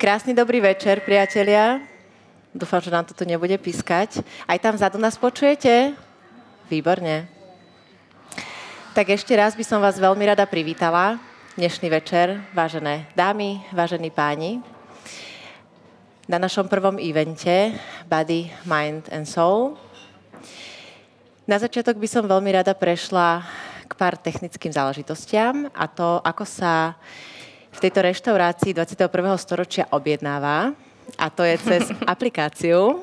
Krásny dobrý večer, priatelia. Dúfam, že nám to tu nebude pískať. Aj tam vzadu nás počujete? Výborne. Tak ešte raz by som vás veľmi rada privítala dnešný večer, vážené dámy, vážení páni, na našom prvom evente Body, Mind and Soul. Na začiatok by som veľmi rada prešla k pár technickým záležitostiam a to, ako sa v tejto reštaurácii 21. storočia objednáva a to je cez aplikáciu.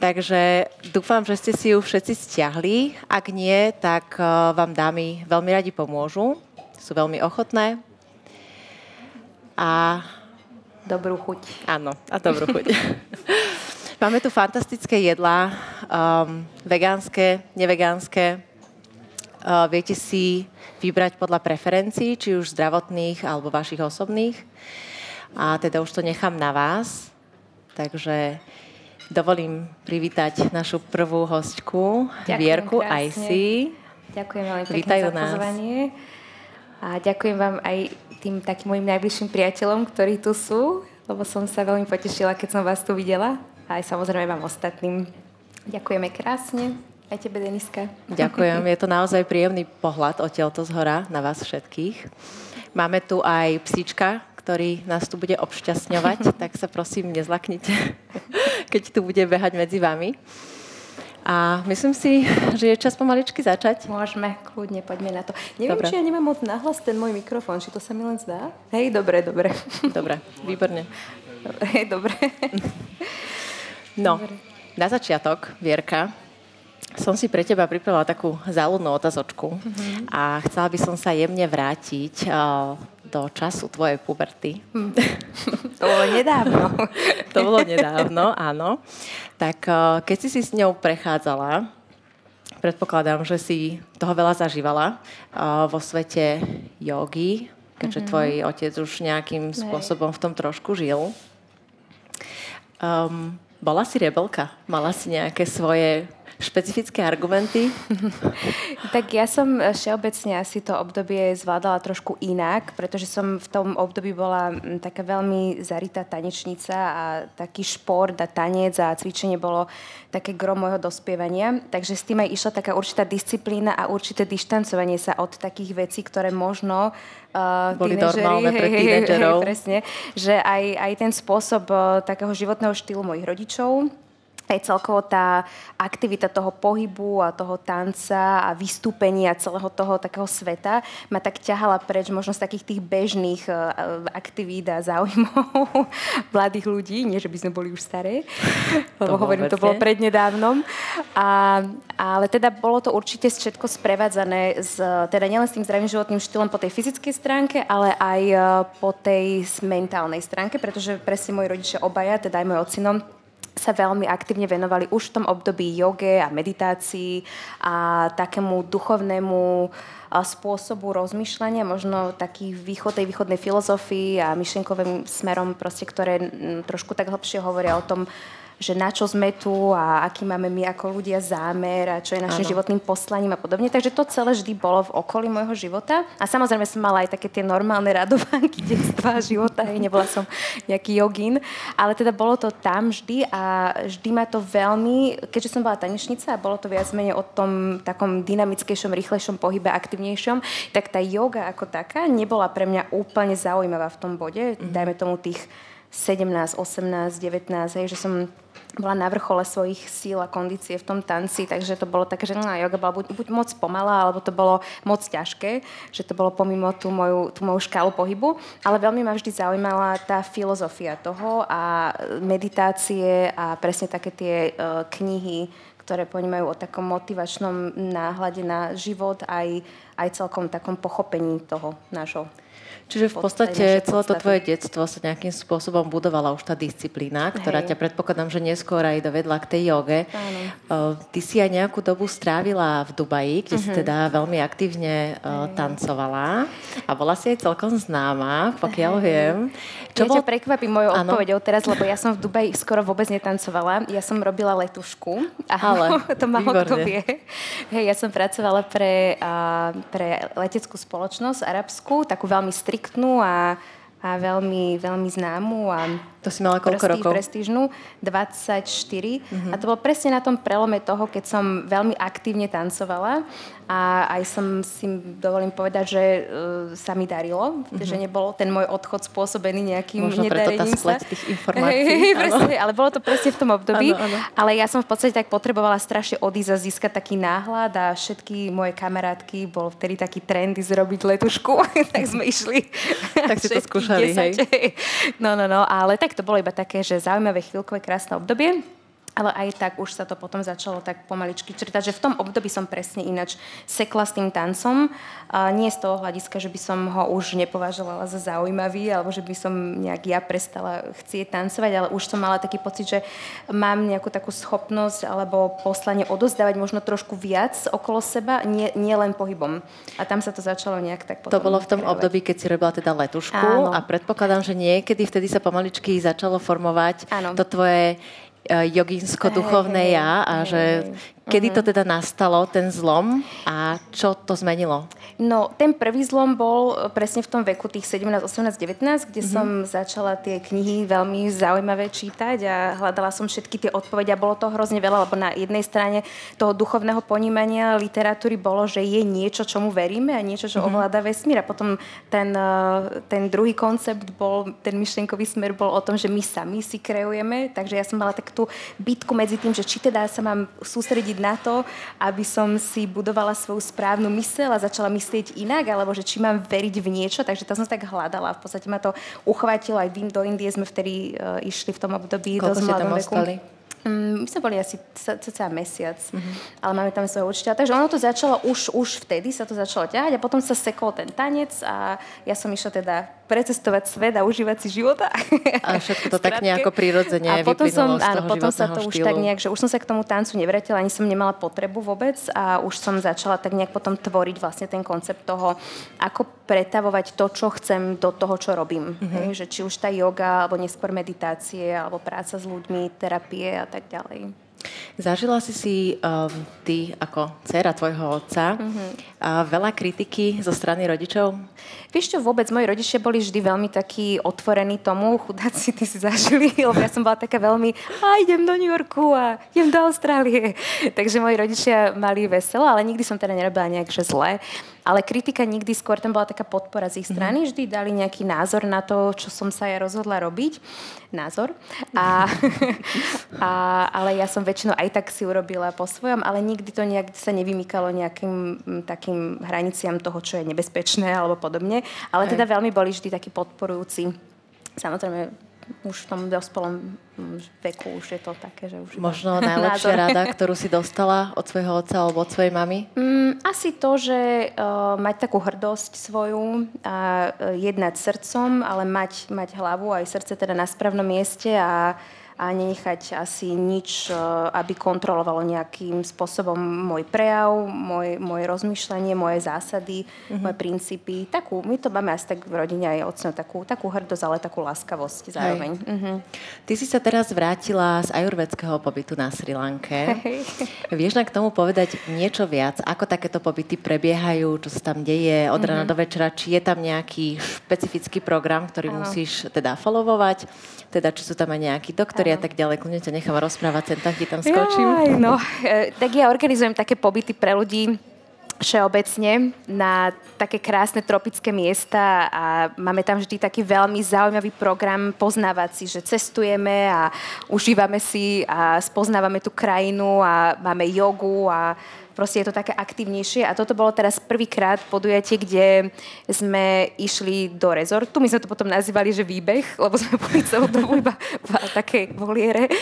Takže dúfam, že ste si ju všetci stiahli. Ak nie, tak eh, vám dámy veľmi radi pomôžu. Sú veľmi ochotné. A... Dobrú chuť. Áno, a dobrú chuť. Máme tu fantastické jedlá, um, vegánske, nevegánske. Uh, viete si vybrať podľa preferencií, či už zdravotných alebo vašich osobných. A teda už to nechám na vás. Takže dovolím privítať našu prvú hostku, Ďakujem Vierku IC. Ďakujem veľmi pekne Vítajú za pozvanie. A ďakujem vám aj tým takým mojim najbližším priateľom, ktorí tu sú, lebo som sa veľmi potešila, keď som vás tu videla. A aj samozrejme vám ostatným. Ďakujeme krásne. Aj tebe, Deniska. Ďakujem. Je to naozaj príjemný pohľad odtiaľto z hora na vás všetkých. Máme tu aj psíčka, ktorý nás tu bude obšťastňovať, tak sa prosím nezlaknite, keď tu bude behať medzi vami. A myslím si, že je čas pomaličky začať. Môžeme, kľudne, poďme na to. Neviem, dobre. či ja nemám moc nahlas ten môj mikrofón, či to sa mi len zdá. Hej, dobre, dobre. Dobre, výborne. Hej, dobre. No, dobre. na začiatok, Vierka, som si pre teba pripravila takú záľudnú otazočku mm-hmm. a chcela by som sa jemne vrátiť uh, do času tvojej puberty. Mm. to bolo nedávno. to bolo nedávno, áno. Tak uh, keď si si s ňou prechádzala, predpokladám, že si toho veľa zažívala uh, vo svete jogy, keďže mm-hmm. tvoj otec už nejakým spôsobom v tom trošku žil. Um, bola si rebelka? Mala si nejaké svoje špecifické argumenty? tak ja som všeobecne asi to obdobie zvládala trošku inak, pretože som v tom období bola mm, taká veľmi zaritá tanečnica a taký šport a tanec a cvičenie bolo také gro môjho dospievania. Takže s tým aj išla taká určitá disciplína a určité dištancovanie sa od takých vecí, ktoré možno uh, boli normálne pre tínedžerov. Presne, že aj, aj ten spôsob uh, takého životného štýlu mojich rodičov, aj celkovo tá aktivita toho pohybu a toho tanca a vystúpenia celého toho takého sveta ma tak ťahala preč možno z takých tých bežných uh, aktivít a záujmov mladých ľudí, nie že by sme boli už staré, lebo hovorím, to bolo prednedávnom. A, ale teda bolo to určite všetko sprevádzané s, teda nielen s tým zdravým životným štýlom po tej fyzickej stránke, ale aj uh, po tej mentálnej stránke, pretože presne moji rodičia obaja, teda aj môj ocino, sa veľmi aktívne venovali už v tom období joge a meditácii a takému duchovnému spôsobu rozmýšľania, možno taký východ, tej východnej filozofii a myšlienkovým smerom, proste, ktoré trošku tak hlbšie hovoria o tom, že na čo sme tu a aký máme my ako ľudia zámer a čo je našim ano. životným poslaním a podobne. Takže to celé vždy bolo v okolí môjho života. A samozrejme som mala aj také tie normálne radovánky detstva a života. Hej, nebola som nejaký jogín. Ale teda bolo to tam vždy a vždy ma to veľmi, keďže som bola tanečnica a bolo to viac menej o tom takom dynamickejšom, rýchlejšom pohybe, aktivnejšom, tak tá yoga ako taká nebola pre mňa úplne zaujímavá v tom bode. Mm-hmm. Dajme tomu tých 17, 18, 19, hej, že som bola na vrchole svojich síl a kondície v tom tanci, takže to bolo také, že no, yoga bola buď, buď moc pomalá, alebo to bolo moc ťažké, že to bolo pomimo tú moju, tú moju škálu pohybu, ale veľmi ma vždy zaujímala tá filozofia toho a meditácie a presne také tie uh, knihy, ktoré ponímajú o takom motivačnom náhľade na život aj, aj celkom takom pochopení toho nášho Čiže v podstate celé to tvoje detstvo sa nejakým spôsobom budovala už tá disciplína, ktorá Hej. ťa predpokladám, že neskôr aj dovedla k tej joge. Áno. Ty si aj nejakú dobu strávila v Dubaji, kde uh-huh. si mhm. teda veľmi aktívne uh, tancovala a bola si aj celkom známa, pokiaľ Hej. viem. Čo ja bol... ťa prekvapím mojou ano. odpovedou teraz, lebo ja som v Dubaji skoro vôbec netancovala. Ja som robila letušku. Ale, to malo kto vie. Hej, ja som pracovala pre, uh, pre leteckú spoločnosť arabskú, takú veľmi striktnú a, a veľmi, veľmi známu a to si mala koľko rokov? prestížnu, 24. Uh-huh. A to bolo presne na tom prelome toho, keď som veľmi aktívne tancovala a aj som si dovolím povedať, že uh, sa mi darilo, uh-huh. že nebol ten môj odchod spôsobený nejakým Možno nedarením preto tá sa. tých informácií. Hey, presne, ale bolo to presne v tom období. Ano, ano. Ale ja som v podstate tak potrebovala strašne odísť a získať taký náhľad a všetky moje kamarátky, bol vtedy taký trendy zrobiť letušku, tak sme išli. tak si to skúšali, 10, hej? No, no, no, ale tak to bolo iba také, že zaujímavé chvíľkové krásne obdobie ale aj tak už sa to potom začalo tak pomaličky črtať, že v tom období som presne inač sekla s tým tancom. A nie z toho hľadiska, že by som ho už nepovažovala za zaujímavý, alebo že by som nejak ja prestala chcieť tancovať, ale už som mala taký pocit, že mám nejakú takú schopnosť alebo poslanie odozdávať možno trošku viac okolo seba, nie, nie len pohybom. A tam sa to začalo nejak tak potom To bolo v tom kreovať. období, keď si robila teda letušku Áno. a predpokladám, že niekedy vtedy sa pomaličky začalo formovať Áno. to tvoje Eh, joginsko-duchovné ja a že Kedy to mhm. teda nastalo, ten zlom a čo to zmenilo? No, ten prvý zlom bol eh, presne v tom veku tých 17, 18, 19, kde mm-hmm. som začala tie knihy veľmi zaujímavé čítať a hľadala som všetky tie odpovede a bolo to hrozne veľa, lebo na jednej strane toho duchovného ponímania literatúry bolo, že je niečo, čomu veríme a niečo, čo mm-hmm. ovláda vesmír. A potom ten, eh, ten druhý koncept bol, ten myšlienkový smer bol o tom, že my sami si kreujeme, takže ja som mala tak tú bitku medzi tým, že či teda sa mám sústrediť na to, aby som si budovala svoju správnu mysel a začala myslieť inak, alebo že či mám veriť v niečo, takže to som tak hľadala. V podstate ma to uchvátilo, aj do Indie sme vtedy uh, išli v tom období Koľko dosť mladom veku. Ostali? Mm, my sme boli asi cca mesiac, mm-hmm. ale máme tam svojho učiteľa. Takže ono to začalo, už, už vtedy sa to začalo ťahať a potom sa sekol ten tanec a ja som išla teda precestovať svet a užívať si života. A všetko to tak nejako prirodzene a potom som, áno, potom sa to štýlu. už tak nejak, že už som sa k tomu tancu nevrátila, ani som nemala potrebu vôbec a už som začala tak nejak potom tvoriť vlastne ten koncept toho, ako pretavovať to, čo chcem do toho, čo robím. Mm-hmm. Hej, že či už tá yoga, alebo neskôr meditácie, alebo práca s ľuďmi, terapie a tak ďalej. Zažila si si um, ty ako dcera tvojho otca mm-hmm. uh, veľa kritiky zo strany rodičov? Vieš čo, vôbec moji rodičia boli vždy veľmi takí otvorení tomu, chudáci ty si zažili, lebo ja som bola taká veľmi, a idem do New Yorku a idem do Austrálie. Takže moji rodičia mali veselo, ale nikdy som teda nerobila nejak, že zle. Ale kritika nikdy skôr tam bola taká podpora z ich mhm. strany. Vždy dali nejaký názor na to, čo som sa ja rozhodla robiť. Názor. A, a, ale ja som väčšinou aj tak si urobila po svojom, ale nikdy to nejak sa nevymýkalo nejakým takým hraniciam toho, čo je nebezpečné alebo podobne. Ale teda veľmi boli vždy takí podporujúci. Samozrejme, už v tom dospelom mm, veku už je to také, že už... Možno najlepšia rada, ktorú si dostala od svojho otca alebo od svojej mamy? Mm, asi to, že uh, mať takú hrdosť svoju a uh, jednať srdcom, ale mať, mať hlavu aj srdce teda na správnom mieste a uh, a nenechať asi nič, e, aby kontrolovalo nejakým spôsobom môj prejav, môj, moje rozmýšľanie, moje zásady, mm-hmm. moje princípy. Takú, my to máme asi tak v rodine aj ocno, takú, takú hrdosť, ale takú láskavosť zároveň. Mm-hmm. Ty si sa teraz vrátila z ajurvedského pobytu na Sri Lanke. Vieš nám k tomu povedať niečo viac? Ako takéto pobyty prebiehajú? Čo sa tam deje od mm-hmm. rana do večera? Či je tam nejaký špecifický program, ktorý ano. musíš teda followovať? Teda, či sú tam aj nejakí doktori a tak ďalej. Kľudne ťa nechám rozprávať, sem tak tam skočím. Jaj, no, e, tak ja organizujem také pobyty pre ľudí, všeobecne na také krásne tropické miesta a máme tam vždy taký veľmi zaujímavý program poznávací, že cestujeme a užívame si a spoznávame tú krajinu a máme jogu a proste je to také aktívnejšie a toto bolo teraz prvýkrát podujatie, kde sme išli do rezortu. My sme to potom nazývali, že výbeh, lebo sme boli celú dobu iba v takej voliere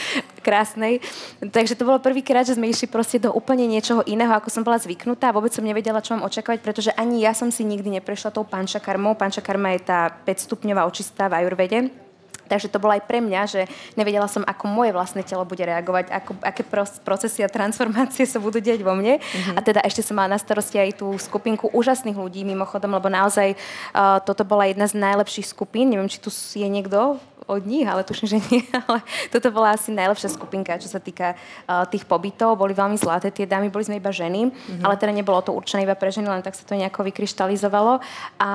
krásnej. Takže to bolo prvýkrát, že sme išli proste do úplne niečoho iného, ako som bola zvyknutá. Vôbec som nevedela, čo mám očakávať, pretože ani ja som si nikdy neprešla tou pančakarmou. Pančakarma je tá 5 stupňová očistá v ajurvede Takže to bolo aj pre mňa, že nevedela som, ako moje vlastné telo bude reagovať, ako, aké procesy a transformácie sa budú deť vo mne. Mm-hmm. A teda ešte som mala na starosti aj tú skupinku úžasných ľudí mimochodom, lebo naozaj uh, toto bola jedna z najlepších skupín. Neviem, či tu je niekto od nich, ale tuším, že nie. Ale toto bola asi najlepšia skupinka, čo sa týka uh, tých pobytov. Boli veľmi zlaté tie dámy, boli sme iba ženy, mm-hmm. ale teda nebolo to určené iba pre ženy, len tak sa to nejako vykryštalizovalo. A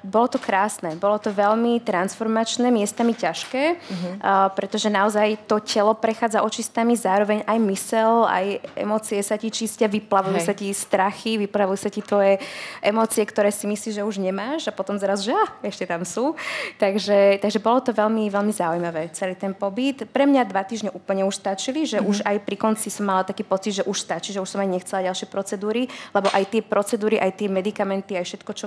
bolo to krásne, bolo to veľmi transformačné, miestami ťažké, mm-hmm. uh, pretože naozaj to telo prechádza očistami, zároveň aj mysel, aj emócie sa ti čistia, vyplavujú Hej. sa ti strachy, vyplavujú sa ti tvoje emócie, ktoré si myslíš, že už nemáš a potom zraz, že ah, ešte tam sú. Takže, takže bolo to veľmi, veľmi zaujímavé, celý ten pobyt. Pre mňa dva týždne úplne už stačili, že mm-hmm. už aj pri konci som mala taký pocit, že už stačí, že už som aj nechcela ďalšie procedúry, lebo aj tie procedúry, aj tie medikamenty, aj všetko, čo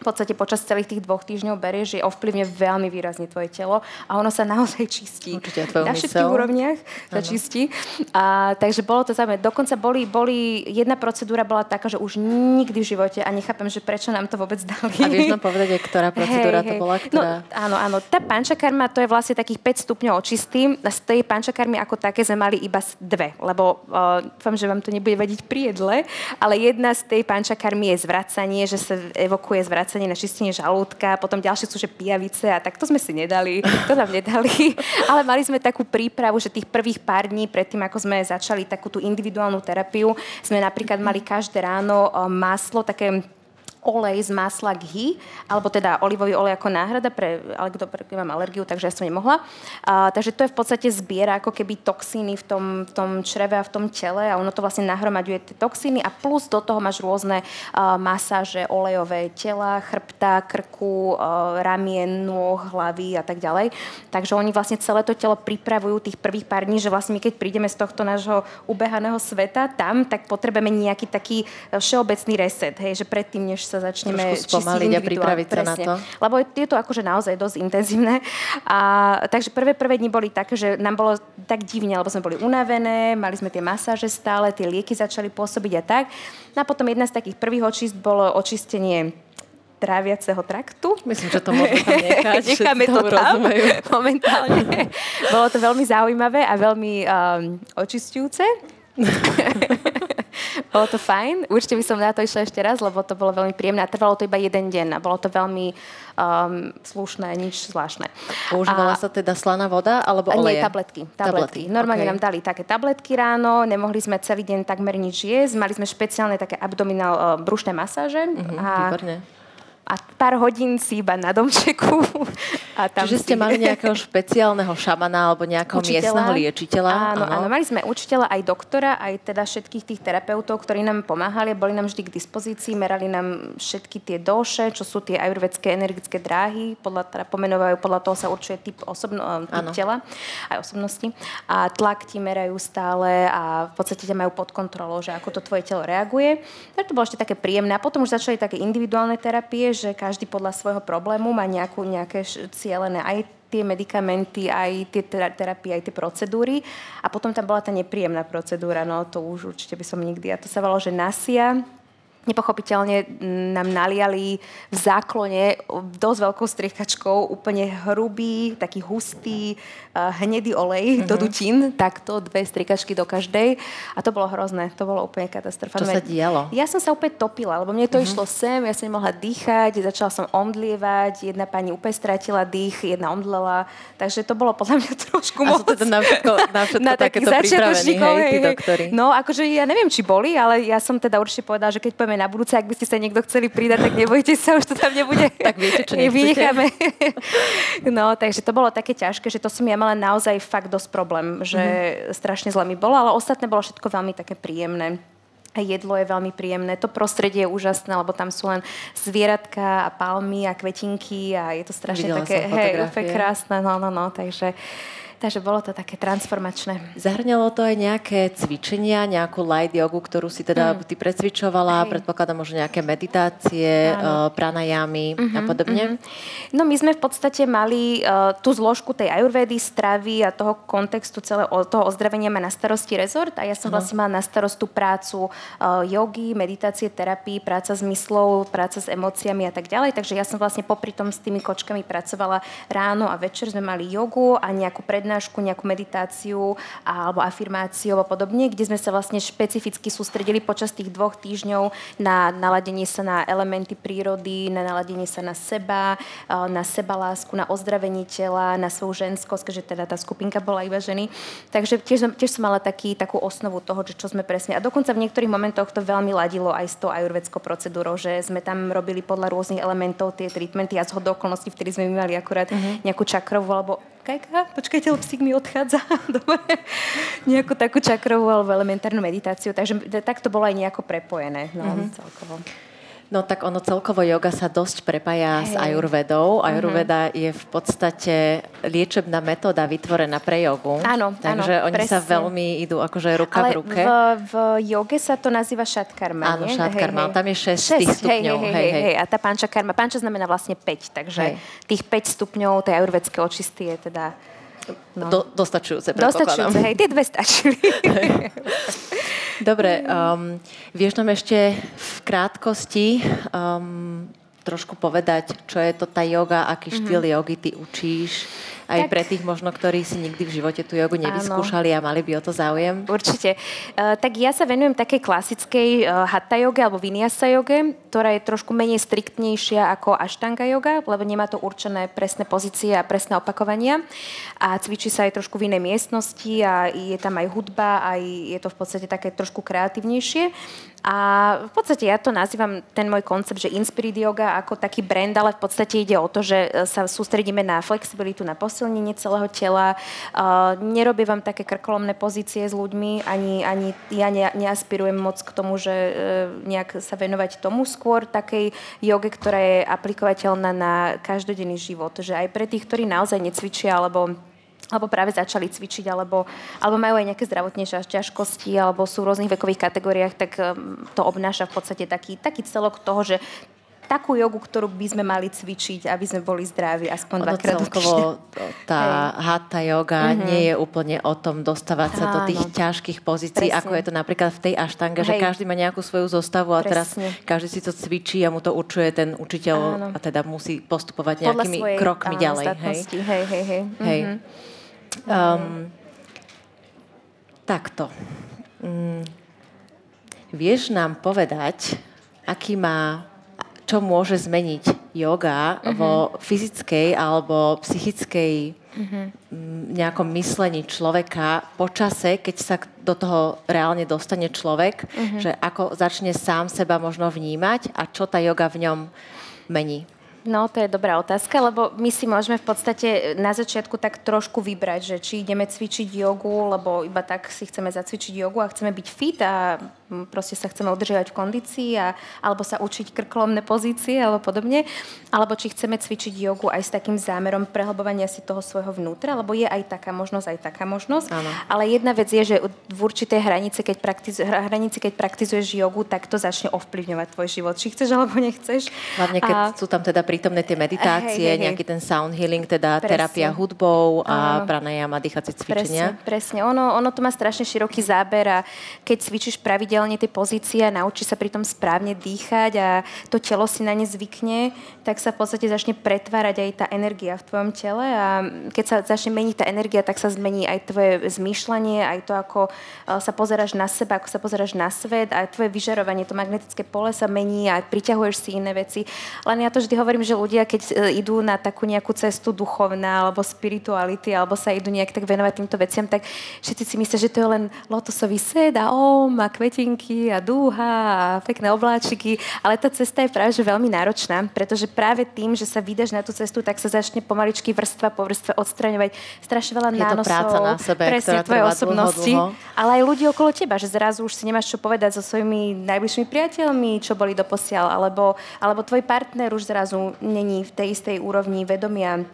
v podstate počas celých tých dvoch týždňov berieš, že ovplyvne veľmi výrazne tvoje telo a ono sa naozaj čistí. Určite, Na všetkých úrovniach sa ano. čistí. A, takže bolo to zaujímavé. Dokonca boli, boli, jedna procedúra bola taká, že už nikdy v živote a nechápem, že prečo nám to vôbec dali. A vieš nám povedať, ktorá procedúra hey, to bola? Ktorá... No, áno, áno. Tá pančakarma, to je vlastne takých 5 stupňov očistý. Z tej pančakarmy ako také sme mali iba dve, lebo uh, dúfam, že vám to nebude vadiť pri jedle, ale jedna z tej pančakarmy je zvracanie, že sa evokuje zvracanie vracanie na čistenie žalúdka, potom ďalšie sú, že pijavice a tak to sme si nedali, to nám nedali. Ale mali sme takú prípravu, že tých prvých pár dní predtým, ako sme začali takú tú individuálnu terapiu, sme napríklad mali každé ráno maslo, také olej z masla ghy, alebo teda olivový olej ako náhrada, pre, ale kto pre, mám alergiu, takže ja som nemohla. A, takže to je v podstate zbiera ako keby toxíny v tom, v tom čreve a v tom tele a ono to vlastne nahromaďuje tie toxíny a plus do toho máš rôzne uh, masáže olejové tela, chrbta, krku, uh, ramien, nôh, hlavy a tak ďalej. Takže oni vlastne celé to telo pripravujú tých prvých pár dní, že vlastne my keď prídeme z tohto nášho ubehaného sveta tam, tak potrebujeme nejaký taký všeobecný reset, hej, že predtým, než sa sa začneme spomaliť a pripraviť sa na to. Lebo je to akože naozaj dosť intenzívne. A, takže prvé, prvé dni boli také, že nám bolo tak divne, lebo sme boli unavené, mali sme tie masáže stále, tie lieky začali pôsobiť a tak. No a potom jedna z takých prvých očist bolo očistenie tráviaceho traktu. Myslím, že to môžeme tam nechať. Necháme to tam momentálne. Bolo to veľmi zaujímavé a veľmi um, očistujúce. bolo to fajn. Určite by som na to išla ešte raz, lebo to bolo veľmi príjemné a trvalo to iba jeden deň a bolo to veľmi um, slušné, nič zvláštne. Používala a, sa teda slaná voda alebo oleje? Nie, tabletky. tabletky. tabletky. Normálne okay. nám dali také tabletky ráno, nemohli sme celý deň takmer nič jesť, mali sme špeciálne také abdominál uh, brušné masáže. Uh-huh, a výborne a pár hodín si iba na domčeku. A tam Čiže si... ste mali nejakého špeciálneho šamana alebo nejakého učiteľa. miestneho liečiteľa? Áno, áno, áno, mali sme učiteľa, aj doktora, aj teda všetkých tých terapeutov, ktorí nám pomáhali boli nám vždy k dispozícii, merali nám všetky tie doše, čo sú tie ajurvedské energické dráhy, podľa, teda pomenovajú, podľa toho sa určuje typ, osobno, eh, typ tela, aj osobnosti. A tlak ti merajú stále a v podstate ťa majú pod kontrolou, že ako to tvoje telo reaguje. Takže to bolo ešte také príjemné. A potom už začali také individuálne terapie, že každý podľa svojho problému má nejakú, nejaké cielené aj tie medikamenty, aj tie terapie, aj tie procedúry. A potom tam bola tá nepríjemná procedúra, no to už určite by som nikdy. A to sa volalo, že nasia, nepochopiteľne nám naliali v záklone dosť veľkou striekačkou úplne hrubý, taký hustý, uh, hnedý olej mm-hmm. do dutín, takto dve striekačky do každej. A to bolo hrozné, to bolo úplne katastrofa. Čo sa dialo? Ja som sa úplne topila, lebo mne to mm-hmm. išlo sem, ja som nemohla dýchať, začala som omdlievať, jedna pani úplne stratila dých, jedna omdlela, takže to bolo podľa mňa trošku moc. A teda na všetko, na všetko na takéto pripravení, hej, doktori. No, akože ja neviem, či boli, ale ja som teda určite povedala, že keď na budúce, ak by ste sa niekto chceli pridať, tak nebojte sa, už to tam nebude. tak viete, čo Vynecháme. no, takže to bolo také ťažké, že to som ja mala naozaj fakt dosť problém, že mm-hmm. strašne zle mi bolo, ale ostatné bolo všetko veľmi také príjemné. Jedlo je veľmi príjemné. To prostredie je úžasné, lebo tam sú len zvieratka a palmy a kvetinky a je to strašne Videla také, hej, úplne krásne. No, no, no, takže Takže bolo to také transformačné. Zahrňalo to aj nejaké cvičenia, nejakú light jogu, ktorú si teda mm. ty precvičovala, Hej. predpokladám možno nejaké meditácie, uh, pranajamy uh-huh, a mhm, podobne? Uh-huh. No my sme v podstate mali uh, tú zložku tej ajurvedy, stravy a toho kontextu celého toho ozdravenia má na starosti rezort a ja som uh-huh. vlastne mala na starost tú prácu uh, jogy, meditácie, terapii, práca s myslou, práca s emóciami a tak ďalej. Takže ja som vlastne popri tom s tými kočkami pracovala ráno a večer sme mali jogu a nejakú pred prednášku, nejakú meditáciu alebo afirmáciu alebo podobne, kde sme sa vlastne špecificky sústredili počas tých dvoch týždňov na naladenie sa na elementy prírody, na naladenie sa na seba, na sebalásku, na ozdravenie tela, na svoju ženskosť, keďže teda tá skupinka bola iba ženy. Takže tiež, tiež som mala taký, takú osnovu toho, že čo sme presne. A dokonca v niektorých momentoch to veľmi ladilo aj s tou ajurvedskou procedúrou, že sme tam robili podľa rôznych elementov tie treatmenty a z okolností, vtedy sme mali akurát uh-huh. nejakú čakrovú alebo Kajka, počkajte, lebo psík mi odchádza. Dobre. Nejakú takú čakrovú alebo elementárnu meditáciu. Takže tak to bolo aj nejako prepojené. No, mm-hmm. celkovo. No tak ono celkovo yoga sa dosť prepája hey. s ajurvedou. Mhm. Ajurveda mm-hmm. je v podstate liečebná metóda vytvorená pre jogu. Áno, Takže áno, oni presne. sa veľmi idú akože ruka Ale v ruke. V, v joge sa to nazýva šatkarma, Áno, šatkarma. Hej, hej. Tam je 6, 6 tých stupňov. Hej, hej, hej, hej, hej. A tá panča karma. Panča znamená vlastne 5, takže hej. tých 5 stupňov tej ajurvedské očisty je teda No. Do, dostačujúce, Dostačujúce, hej, tie dve stačili. Dobre, um, vieš nám ešte v krátkosti um, trošku povedať, čo je to tá yoga, aký mm-hmm. štýl jogy ty učíš? Aj tak, pre tých možno, ktorí si nikdy v živote tú jogu nevyskúšali áno. a mali by o to záujem? Určite. Uh, tak ja sa venujem takej klasickej uh, hatha joge alebo vinyasa joge, ktorá je trošku menej striktnejšia ako ashtanga yoga, lebo nemá to určené presné pozície a presné opakovania. A cvičí sa aj trošku v inej miestnosti a je tam aj hudba, aj je to v podstate také trošku kreatívnejšie. A v podstate ja to nazývam ten môj koncept, že Inspirit Yoga ako taký brand, ale v podstate ide o to, že sa sústredíme na flexibilitu, na posilnenie celého tela. Uh, nerobím vám také krkolomné pozície s ľuďmi, ani, ani ja ne, neaspirujem moc k tomu, že uh, nejak sa venovať tomu skôr takej joge, ktorá je aplikovateľná na každodenný život. Že aj pre tých, ktorí naozaj necvičia alebo alebo práve začali cvičiť, alebo, alebo majú aj nejaké zdravotnejšie ťažkosti, alebo sú v rôznych vekových kategóriách, tak um, to obnáša v podstate taký, taký celok toho, že takú jogu, ktorú by sme mali cvičiť, aby sme boli zdraví aspoň dvakrát celkovo tá Hej. hatha yoga mm-hmm. nie je úplne o tom dostávať sa do tých ťažkých pozícií, Presne. ako je to napríklad v tej aštange, Hej. že každý má nejakú svoju zostavu a Presne. teraz každý si to cvičí a mu to určuje ten učiteľ Áno. a teda musí postupovať nejakými svojej, krokmi áno, ďalej. Hej, hej, hej. hej. hej. Mm-hmm. Um, takto. Um, vieš nám povedať, aký má, čo môže zmeniť yoga uh-huh. vo fyzickej alebo psychickej uh-huh. nejakom myslení človeka po čase, keď sa do toho reálne dostane človek, uh-huh. že ako začne sám seba možno vnímať a čo tá yoga v ňom mení. No, to je dobrá otázka, lebo my si môžeme v podstate na začiatku tak trošku vybrať, že či ideme cvičiť jogu, lebo iba tak si chceme zacvičiť jogu a chceme byť fit a proste sa chceme udržiavať v kondícii a, alebo sa učiť krklomné pozície alebo podobne, alebo či chceme cvičiť jogu aj s takým zámerom prehlbovania si toho svojho vnútra, lebo je aj taká možnosť, aj taká možnosť. Ano. Ale jedna vec je, že v určitej hranici keď, praktiz, hranici, keď praktizuješ jogu, tak to začne ovplyvňovať tvoj život. Či chceš alebo nechceš. Hlavne keď a... sú tam teda prítomné tie meditácie, hej, hej, nejaký ten sound healing, teda presne. terapia hudbou a pranayama, dýchacie cvičenia. Presne, presne. Ono, ono to má strašne široký záber a keď cvičíš pravidelne pravidelne tie pozície a naučí sa pritom správne dýchať a to telo si na ne zvykne, tak sa v podstate začne pretvárať aj tá energia v tvojom tele a keď sa začne meniť tá energia, tak sa zmení aj tvoje zmýšľanie, aj to, ako e, sa pozeráš na seba, ako sa pozeráš na svet, aj tvoje vyžarovanie, to magnetické pole sa mení a priťahuješ si iné veci. Len ja to vždy hovorím, že ľudia, keď e, idú na takú nejakú cestu duchovná alebo spirituality, alebo sa idú nejak tak venovať týmto veciam, tak všetci si myslia, že to je len lotosový sed a om a kvetí hodinky a dúha a pekné obláčiky, ale tá cesta je práve že veľmi náročná, pretože práve tým, že sa vydaš na tú cestu, tak sa začne pomaličky vrstva po vrstve odstraňovať strašne veľa je nánosov. Je to práca na sebe, presne, tvoje osobnosti, dlho, dlho. ale aj ľudí okolo teba, že zrazu už si nemáš čo povedať so svojimi najbližšími priateľmi, čo boli doposiaľ, alebo, alebo tvoj partner už zrazu není v tej istej úrovni vedomia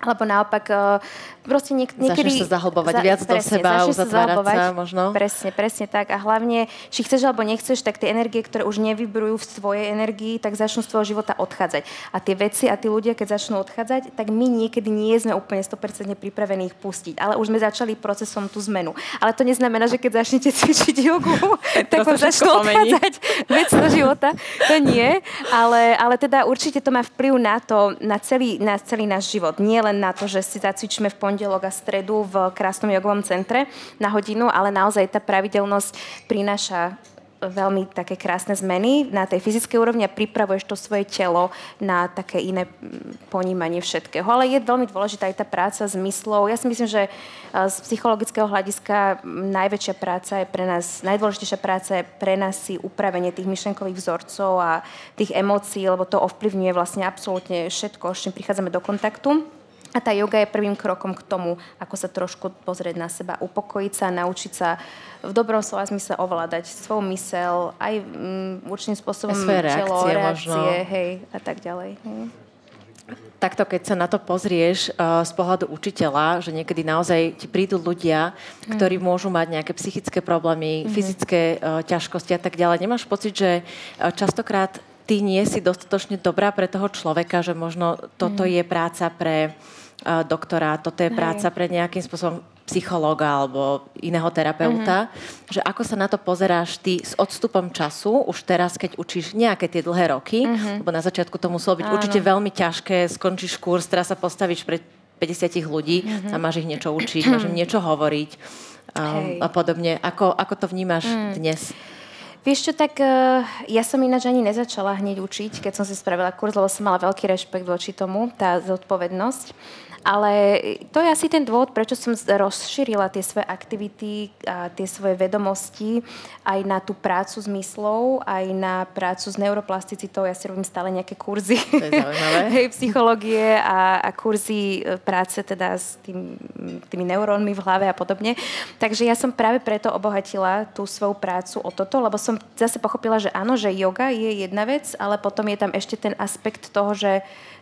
alebo naopak, eh, proste niek- niekedy... Začneš sa zahlbovať za, viac presne, do seba, uzatvárať sa, sa možno. Presne, presne tak. A hlavne, či chceš alebo nechceš, tak tie energie, ktoré už nevybrujú v svojej energii, tak začnú z tvojho života odchádzať. A tie veci a tí ľudia, keď začnú odchádzať, tak my niekedy nie sme úplne 100% pripravení ich pustiť. Ale už sme začali procesom tú zmenu. Ale to neznamená, že keď začnete cvičiť jogu, tak vám začnú odchádzať vec do života. To nie. Ale, ale teda určite to má vplyv na to, na celý, na celý náš život. Nie len len na to, že si zacvičíme v pondelok a stredu v krásnom jogovom centre na hodinu, ale naozaj tá pravidelnosť prináša veľmi také krásne zmeny na tej fyzickej úrovni a pripravuješ to svoje telo na také iné mm, ponímanie všetkého. Ale je veľmi dôležitá aj tá práca s myslou. Ja si myslím, že z psychologického hľadiska najväčšia práca je pre nás, najdôležitejšia práca je pre nás si upravenie tých myšlenkových vzorcov a tých emócií, lebo to ovplyvňuje vlastne absolútne všetko, s čím prichádzame do kontaktu. A tá yoga je prvým krokom k tomu, ako sa trošku pozrieť na seba, upokojiť sa, naučiť sa v dobrom slova zmysle ovládať svoju mysel, aj um, určitým spôsobom svoje reakcie, telo, reakcie, možno. hej, a tak ďalej. Hej. Takto, keď sa na to pozrieš uh, z pohľadu učiteľa, že niekedy naozaj ti prídu ľudia, mm. ktorí môžu mať nejaké psychické problémy, mm. fyzické uh, ťažkosti a tak ďalej. Nemáš pocit, že uh, častokrát ty nie si dostatočne dobrá pre toho človeka, že možno toto mm. je práca pre doktora, toto je práca pre nejakým spôsobom psychológa alebo iného terapeuta, mm-hmm. že ako sa na to pozeráš ty s odstupom času, už teraz, keď učíš nejaké tie dlhé roky, mm-hmm. lebo na začiatku to muselo byť Áno. určite veľmi ťažké, skončíš kurz, teraz sa postavíš pred 50 ľudí mm-hmm. a máš ich niečo učiť, máš im niečo hovoriť um, a podobne. Ako, ako to vnímaš mm. dnes? Vieš čo, tak uh, ja som ináč ani nezačala hneď učiť, keď som si spravila kurz, lebo som mala veľký rešpekt voči tomu, tá zodpovednosť. Ale to je asi ten dôvod, prečo som rozšírila tie svoje aktivity a tie svoje vedomosti aj na tú prácu s myslou, aj na prácu s neuroplasticitou. Ja si robím stále nejaké kurzy hej, psychológie a, a kurzy e, práce teda s tým, tými neurónmi v hlave a podobne. Takže ja som práve preto obohatila tú svoju prácu o toto, lebo som zase pochopila, že áno, že yoga je jedna vec, ale potom je tam ešte ten aspekt toho, že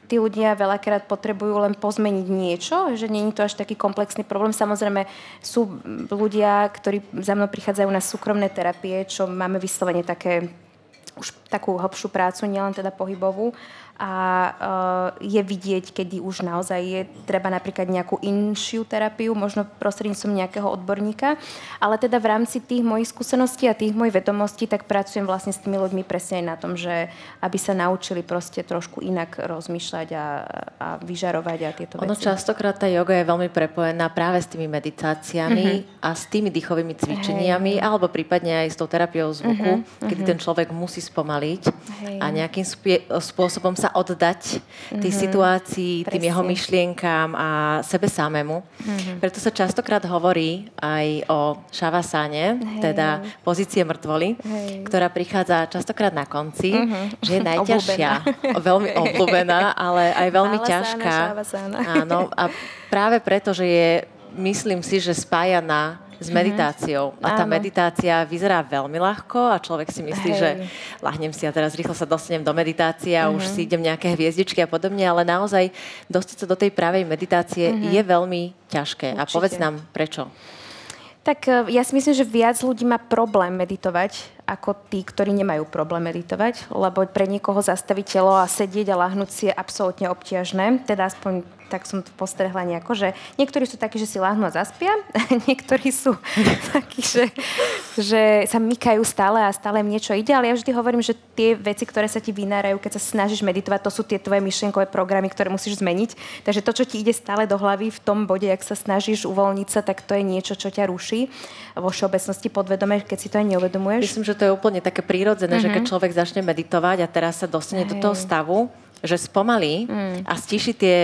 tí ľudia veľakrát potrebujú len pozmeniť niečo, že nie je to až taký komplexný problém. Samozrejme sú ľudia, ktorí za mnou prichádzajú na súkromné terapie, čo máme vyslovene také už takú hlbšiu prácu, nielen teda pohybovú a uh, je vidieť, kedy už naozaj je treba napríklad nejakú inšiu terapiu, možno prostredníctvom nejakého odborníka. Ale teda v rámci tých mojich skúseností a tých mojich vedomostí, tak pracujem vlastne s tými ľuďmi presne aj na tom, že aby sa naučili proste trošku inak rozmýšľať a, a vyžarovať a tieto ono veci. častokrát tá yoga je veľmi prepojená práve s tými meditáciami uh-huh. a s tými dýchovými cvičeniami, hey. alebo prípadne aj s tou terapiou zvuku, uh-huh. kedy uh-huh. ten človek musí spomaliť hey. a nejakým spôsobom sa sa oddať tej mm-hmm. situácii, Presne. tým jeho myšlienkám a sebe samému. Mm-hmm. Preto sa častokrát hovorí aj o šavasáne, hey. teda pozície mrtvoly, hey. ktorá prichádza častokrát na konci, mm-hmm. že je najťažšia. Obľúbená. Veľmi obľúbená, ale aj veľmi Šavasána, ťažká. Šavasána. Áno, a práve preto, že je, myslím si, že spájaná s meditáciou. Mm-hmm. A tá Áno. meditácia vyzerá veľmi ľahko a človek si myslí, Hej. že lahnem si a teraz rýchlo sa dostanem do meditácie a mm-hmm. už si idem nejaké hviezdičky a podobne, ale naozaj dostať sa do tej pravej meditácie mm-hmm. je veľmi ťažké. Určite. A povedz nám, prečo? Tak e, ja si myslím, že viac ľudí má problém meditovať ako tí, ktorí nemajú problém meditovať, lebo pre niekoho zastaviť telo a sedieť a lahnúť si je absolútne obťažné. Teda aspoň tak som to postrehla nejako, že niektorí sú takí, že si láhnú a zaspia, niektorí sú takí, že, že sa mykajú stále a stále im niečo ide, ale ja vždy hovorím, že tie veci, ktoré sa ti vynárajú, keď sa snažíš meditovať, to sú tie tvoje myšlienkové programy, ktoré musíš zmeniť. Takže to, čo ti ide stále do hlavy v tom bode, ak sa snažíš uvoľniť sa, tak to je niečo, čo ťa ruší vo všeobecnosti podvedome, keď si to aj neuvedomuješ. Myslím, že to je úplne také prírodzené, mm-hmm. že keď mhm. človek začne meditovať a teraz sa dostane Hej. do toho stavu, že spomalí mm. a stíši tie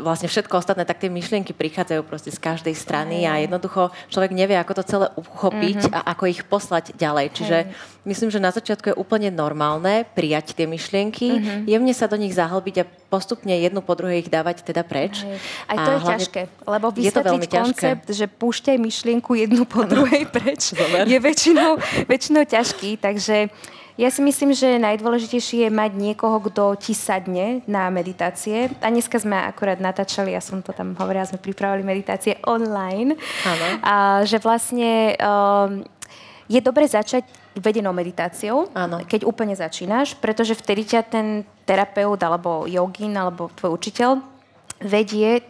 vlastne všetko ostatné, tak tie myšlienky prichádzajú proste z každej strany a jednoducho človek nevie, ako to celé uchopiť mm-hmm. a ako ich poslať ďalej. Čiže Hej. myslím, že na začiatku je úplne normálne prijať tie myšlienky, mm-hmm. jemne sa do nich zahlbiť a postupne jednu po druhej ich dávať teda preč. Hej. Aj to a je hlavne, ťažké, lebo vysvetliť koncept, ťažké. že púšťaj myšlienku jednu po druhej preč, je väčšinou, väčšinou ťažký, takže ja si myslím, že najdôležitejšie je mať niekoho, kto ti sadne na meditácie. A dneska sme akurát natáčali, ja som to tam hovorila, sme pripravili meditácie online. Áno. A že vlastne um, je dobre začať vedenou meditáciou, Áno. keď úplne začínaš, pretože vtedy ťa ten terapeut alebo jogín alebo tvoj učiteľ vedie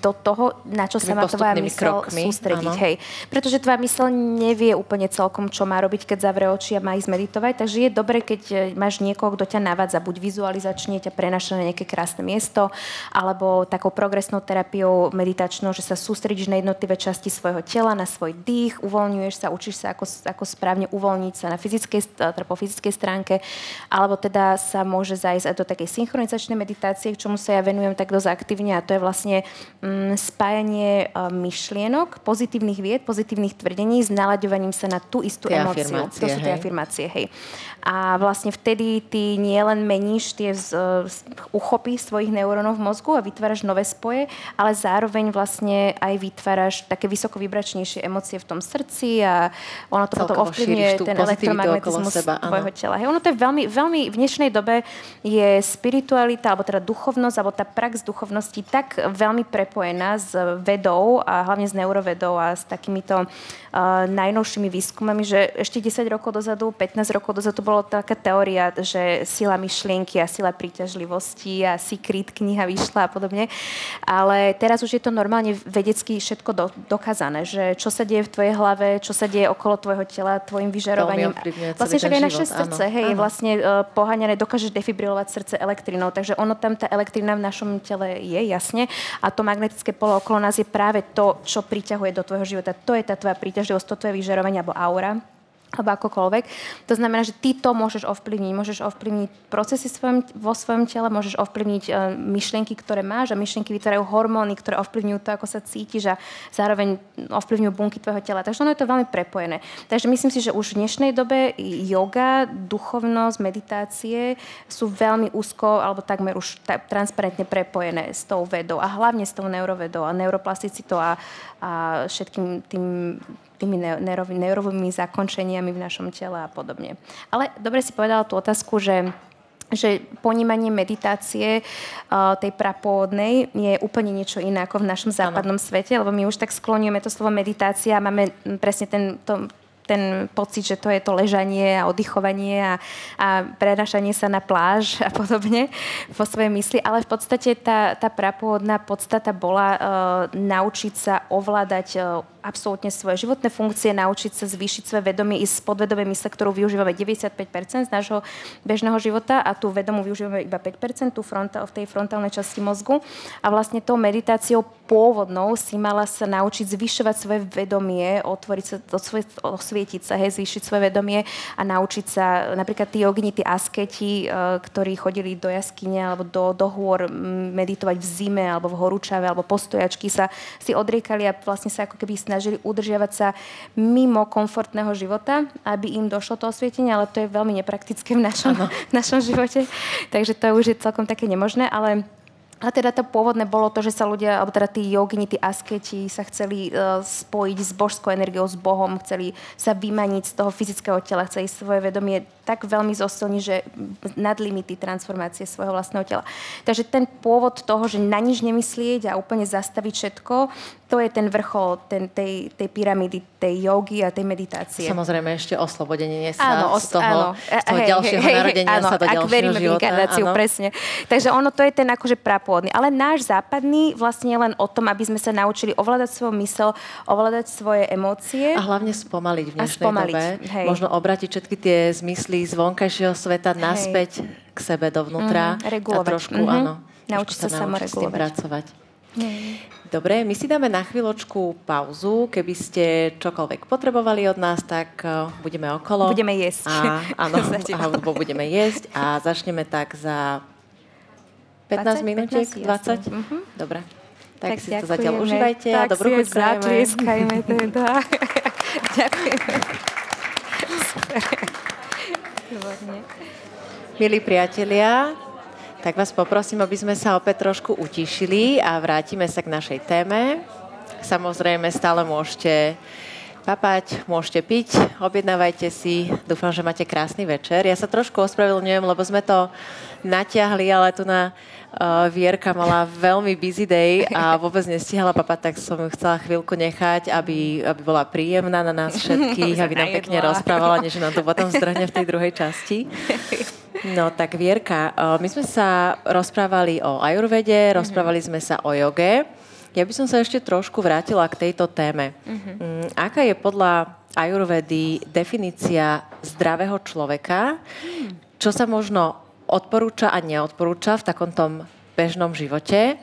do toho, na čo sa má tvoja mysel krokmi, sústrediť. Hej. Pretože tvoja mysel nevie úplne celkom, čo má robiť, keď zavrie oči a má ísť meditovať. Takže je dobre, keď e, máš niekoho, kto ťa navádza, buď vizualizačne ťa prenaša na nejaké krásne miesto, alebo takou progresnou terapiou meditačnou, že sa sústredíš na jednotlivé časti svojho tela, na svoj dých, uvoľňuješ sa, učíš sa, ako, ako správne uvoľniť sa na fyzickej, teda po fyzickej stránke, alebo teda sa môže zajsť aj do takej synchronizačnej meditácie, k čomu sa ja venujem tak dosť aktívne a to je vlastne mm, spájanie uh, myšlienok, pozitívnych vied, pozitívnych tvrdení s nalaďovaním sa na tú istú tie emóciu. To sú tie afirmácie, hej. A vlastne vtedy ty nielen meníš tie z, uh, uchopy svojich neurónov v mozgu a vytváraš nové spoje, ale zároveň vlastne aj vytváraš také vysoko vybračnejšie emócie v tom srdci a ono to potom ovplyvňuje ten elektromagnetizmus seba, tvojho tela. Hej, ono to je veľmi, veľmi v dnešnej dobe je spiritualita, alebo teda duchovnosť, alebo tá prax duchovnosti tak veľmi prepojená s vedou a hlavne s neurovedou a s takýmito najnovšími výskumami, že ešte 10 rokov dozadu, 15 rokov dozadu bolo taká teória, že sila myšlienky a sila príťažlivosti a secret kniha vyšla a podobne. Ale teraz už je to normálne vedecky všetko do, dokázané, že čo sa deje v tvojej hlave, čo sa deje okolo tvojho tela, tvojim vyžarovaním. Vlastne však aj naše srdce, áno. hej, áno. vlastne uh, poháňané, dokážeš defibrilovať srdce elektrinou, takže ono tam, tá elektrina v našom tele je, jasne. A to magnetické polo okolo nás je práve to, čo priťahuje do tvojho života. To je tá tvoja príťažlivosť, to tvoje vyžarovanie alebo aura alebo akokoľvek. To znamená, že ty to môžeš ovplyvniť. Môžeš ovplyvniť procesy svojom, vo svojom tele, môžeš ovplyvniť uh, myšlienky, ktoré máš a myšlienky vytvárajú hormóny, ktoré ovplyvňujú to, ako sa cítiš a zároveň ovplyvňujú bunky tvojho tela. Takže ono je to veľmi prepojené. Takže myslím si, že už v dnešnej dobe yoga, duchovnosť, meditácie sú veľmi úzko alebo takmer už ta, transparentne prepojené s tou vedou a hlavne s tou neurovedou a neuroplasticitou a, a všetkým tým tými neurovými zakončeniami v našom tele a podobne. Ale dobre si povedala tú otázku, že že ponímanie meditácie uh, tej prapôvodnej je úplne niečo iné ako v našom západnom ano. svete, lebo my už tak sklonujeme to slovo meditácia a máme presne ten, to, ten pocit, že to je to ležanie a oddychovanie a, a prenašanie sa na pláž a podobne vo svojej mysli, ale v podstate tá, tá prapôvodná podstata bola uh, naučiť sa ovládať uh, absolútne svoje životné funkcie, naučiť sa zvýšiť svoje vedomie i z podvedomej mysle, ktorú využívame 95% z nášho bežného života a tú vedomu využívame iba 5%, tú fronta, v tej frontálnej časti mozgu. A vlastne tou meditáciou pôvodnou si mala sa naučiť zvyšovať svoje vedomie, otvoriť sa, osvietiť sa, hej, zvýšiť svoje vedomie a naučiť sa, napríklad tí jogini, tí asketi, uh, ktorí chodili do jaskyne alebo do, do hôr meditovať v zime alebo v horúčave alebo postojačky sa si odriekali a vlastne sa ako keby snažili udržiavať sa mimo komfortného života, aby im došlo to osvietenie, ale to je veľmi nepraktické v našom, v našom živote. Takže to už je celkom také nemožné, ale a teda to pôvodné bolo to, že sa ľudia, alebo teda tí jogini, tí asketi sa chceli uh, spojiť s božskou energiou, s Bohom, chceli sa vymaniť z toho fyzického tela, chceli svoje vedomie tak veľmi zosilniť, že nad limity transformácie svojho vlastného tela. Takže ten pôvod toho, že na nič nemyslieť a úplne zastaviť všetko, to je ten vrchol ten, tej, tej pyramídy, tej jogy a tej meditácie. Samozrejme ešte oslobodenie sa áno, z toho, áno. z toho hej, ďalšieho hej, narodenia áno, sa do ďalšieho veríme života. v presne. Takže ono to je ten akože prapôvodný. Ale náš západný vlastne je len o tom, aby sme sa naučili ovládať svoju mysel, ovládať svoje emócie. A hlavne spomaliť v dnešnej spomaliť, dobe. Hej. Možno obratiť všetky tie zmysly z vonkajšieho sveta hej. naspäť k sebe dovnútra. Mm, regulovať. A trošku, mm-hmm. áno. Naučiť sa, sa samoregulovať. pracovať. Dobre, my si dáme na chvíľočku pauzu. Keby ste čokoľvek potrebovali od nás, tak uh, budeme okolo. Budeme jesť. A, áno, alebo budeme jesť a začneme tak za 15 minút, 20? 20? Mm-hmm. Dobre. Tak, tak si ďakujeme. to zatiaľ užívajte tak a dobrú chuť prajeme. teda. Ďakujeme. Milí priatelia, tak vás poprosím, aby sme sa opäť trošku utišili a vrátime sa k našej téme. Samozrejme, stále môžete papať, môžete piť, objednávajte si. Dúfam, že máte krásny večer. Ja sa trošku ospravedlňujem, lebo sme to natiahli, ale tu na uh, Vierka mala veľmi busy day a vôbec nestihala papať, tak som ju chcela chvíľku nechať, aby, aby bola príjemná na nás všetkých, aby nám pekne rozprávala, než nám to potom zdrhne v tej druhej časti. No tak Vierka, my sme sa rozprávali o ajurvede, rozprávali sme sa o joge. Ja by som sa ešte trošku vrátila k tejto téme. Uh-huh. Aká je podľa ajurvedy definícia zdravého človeka? Čo sa možno odporúča a neodporúča v takom tom bežnom živote?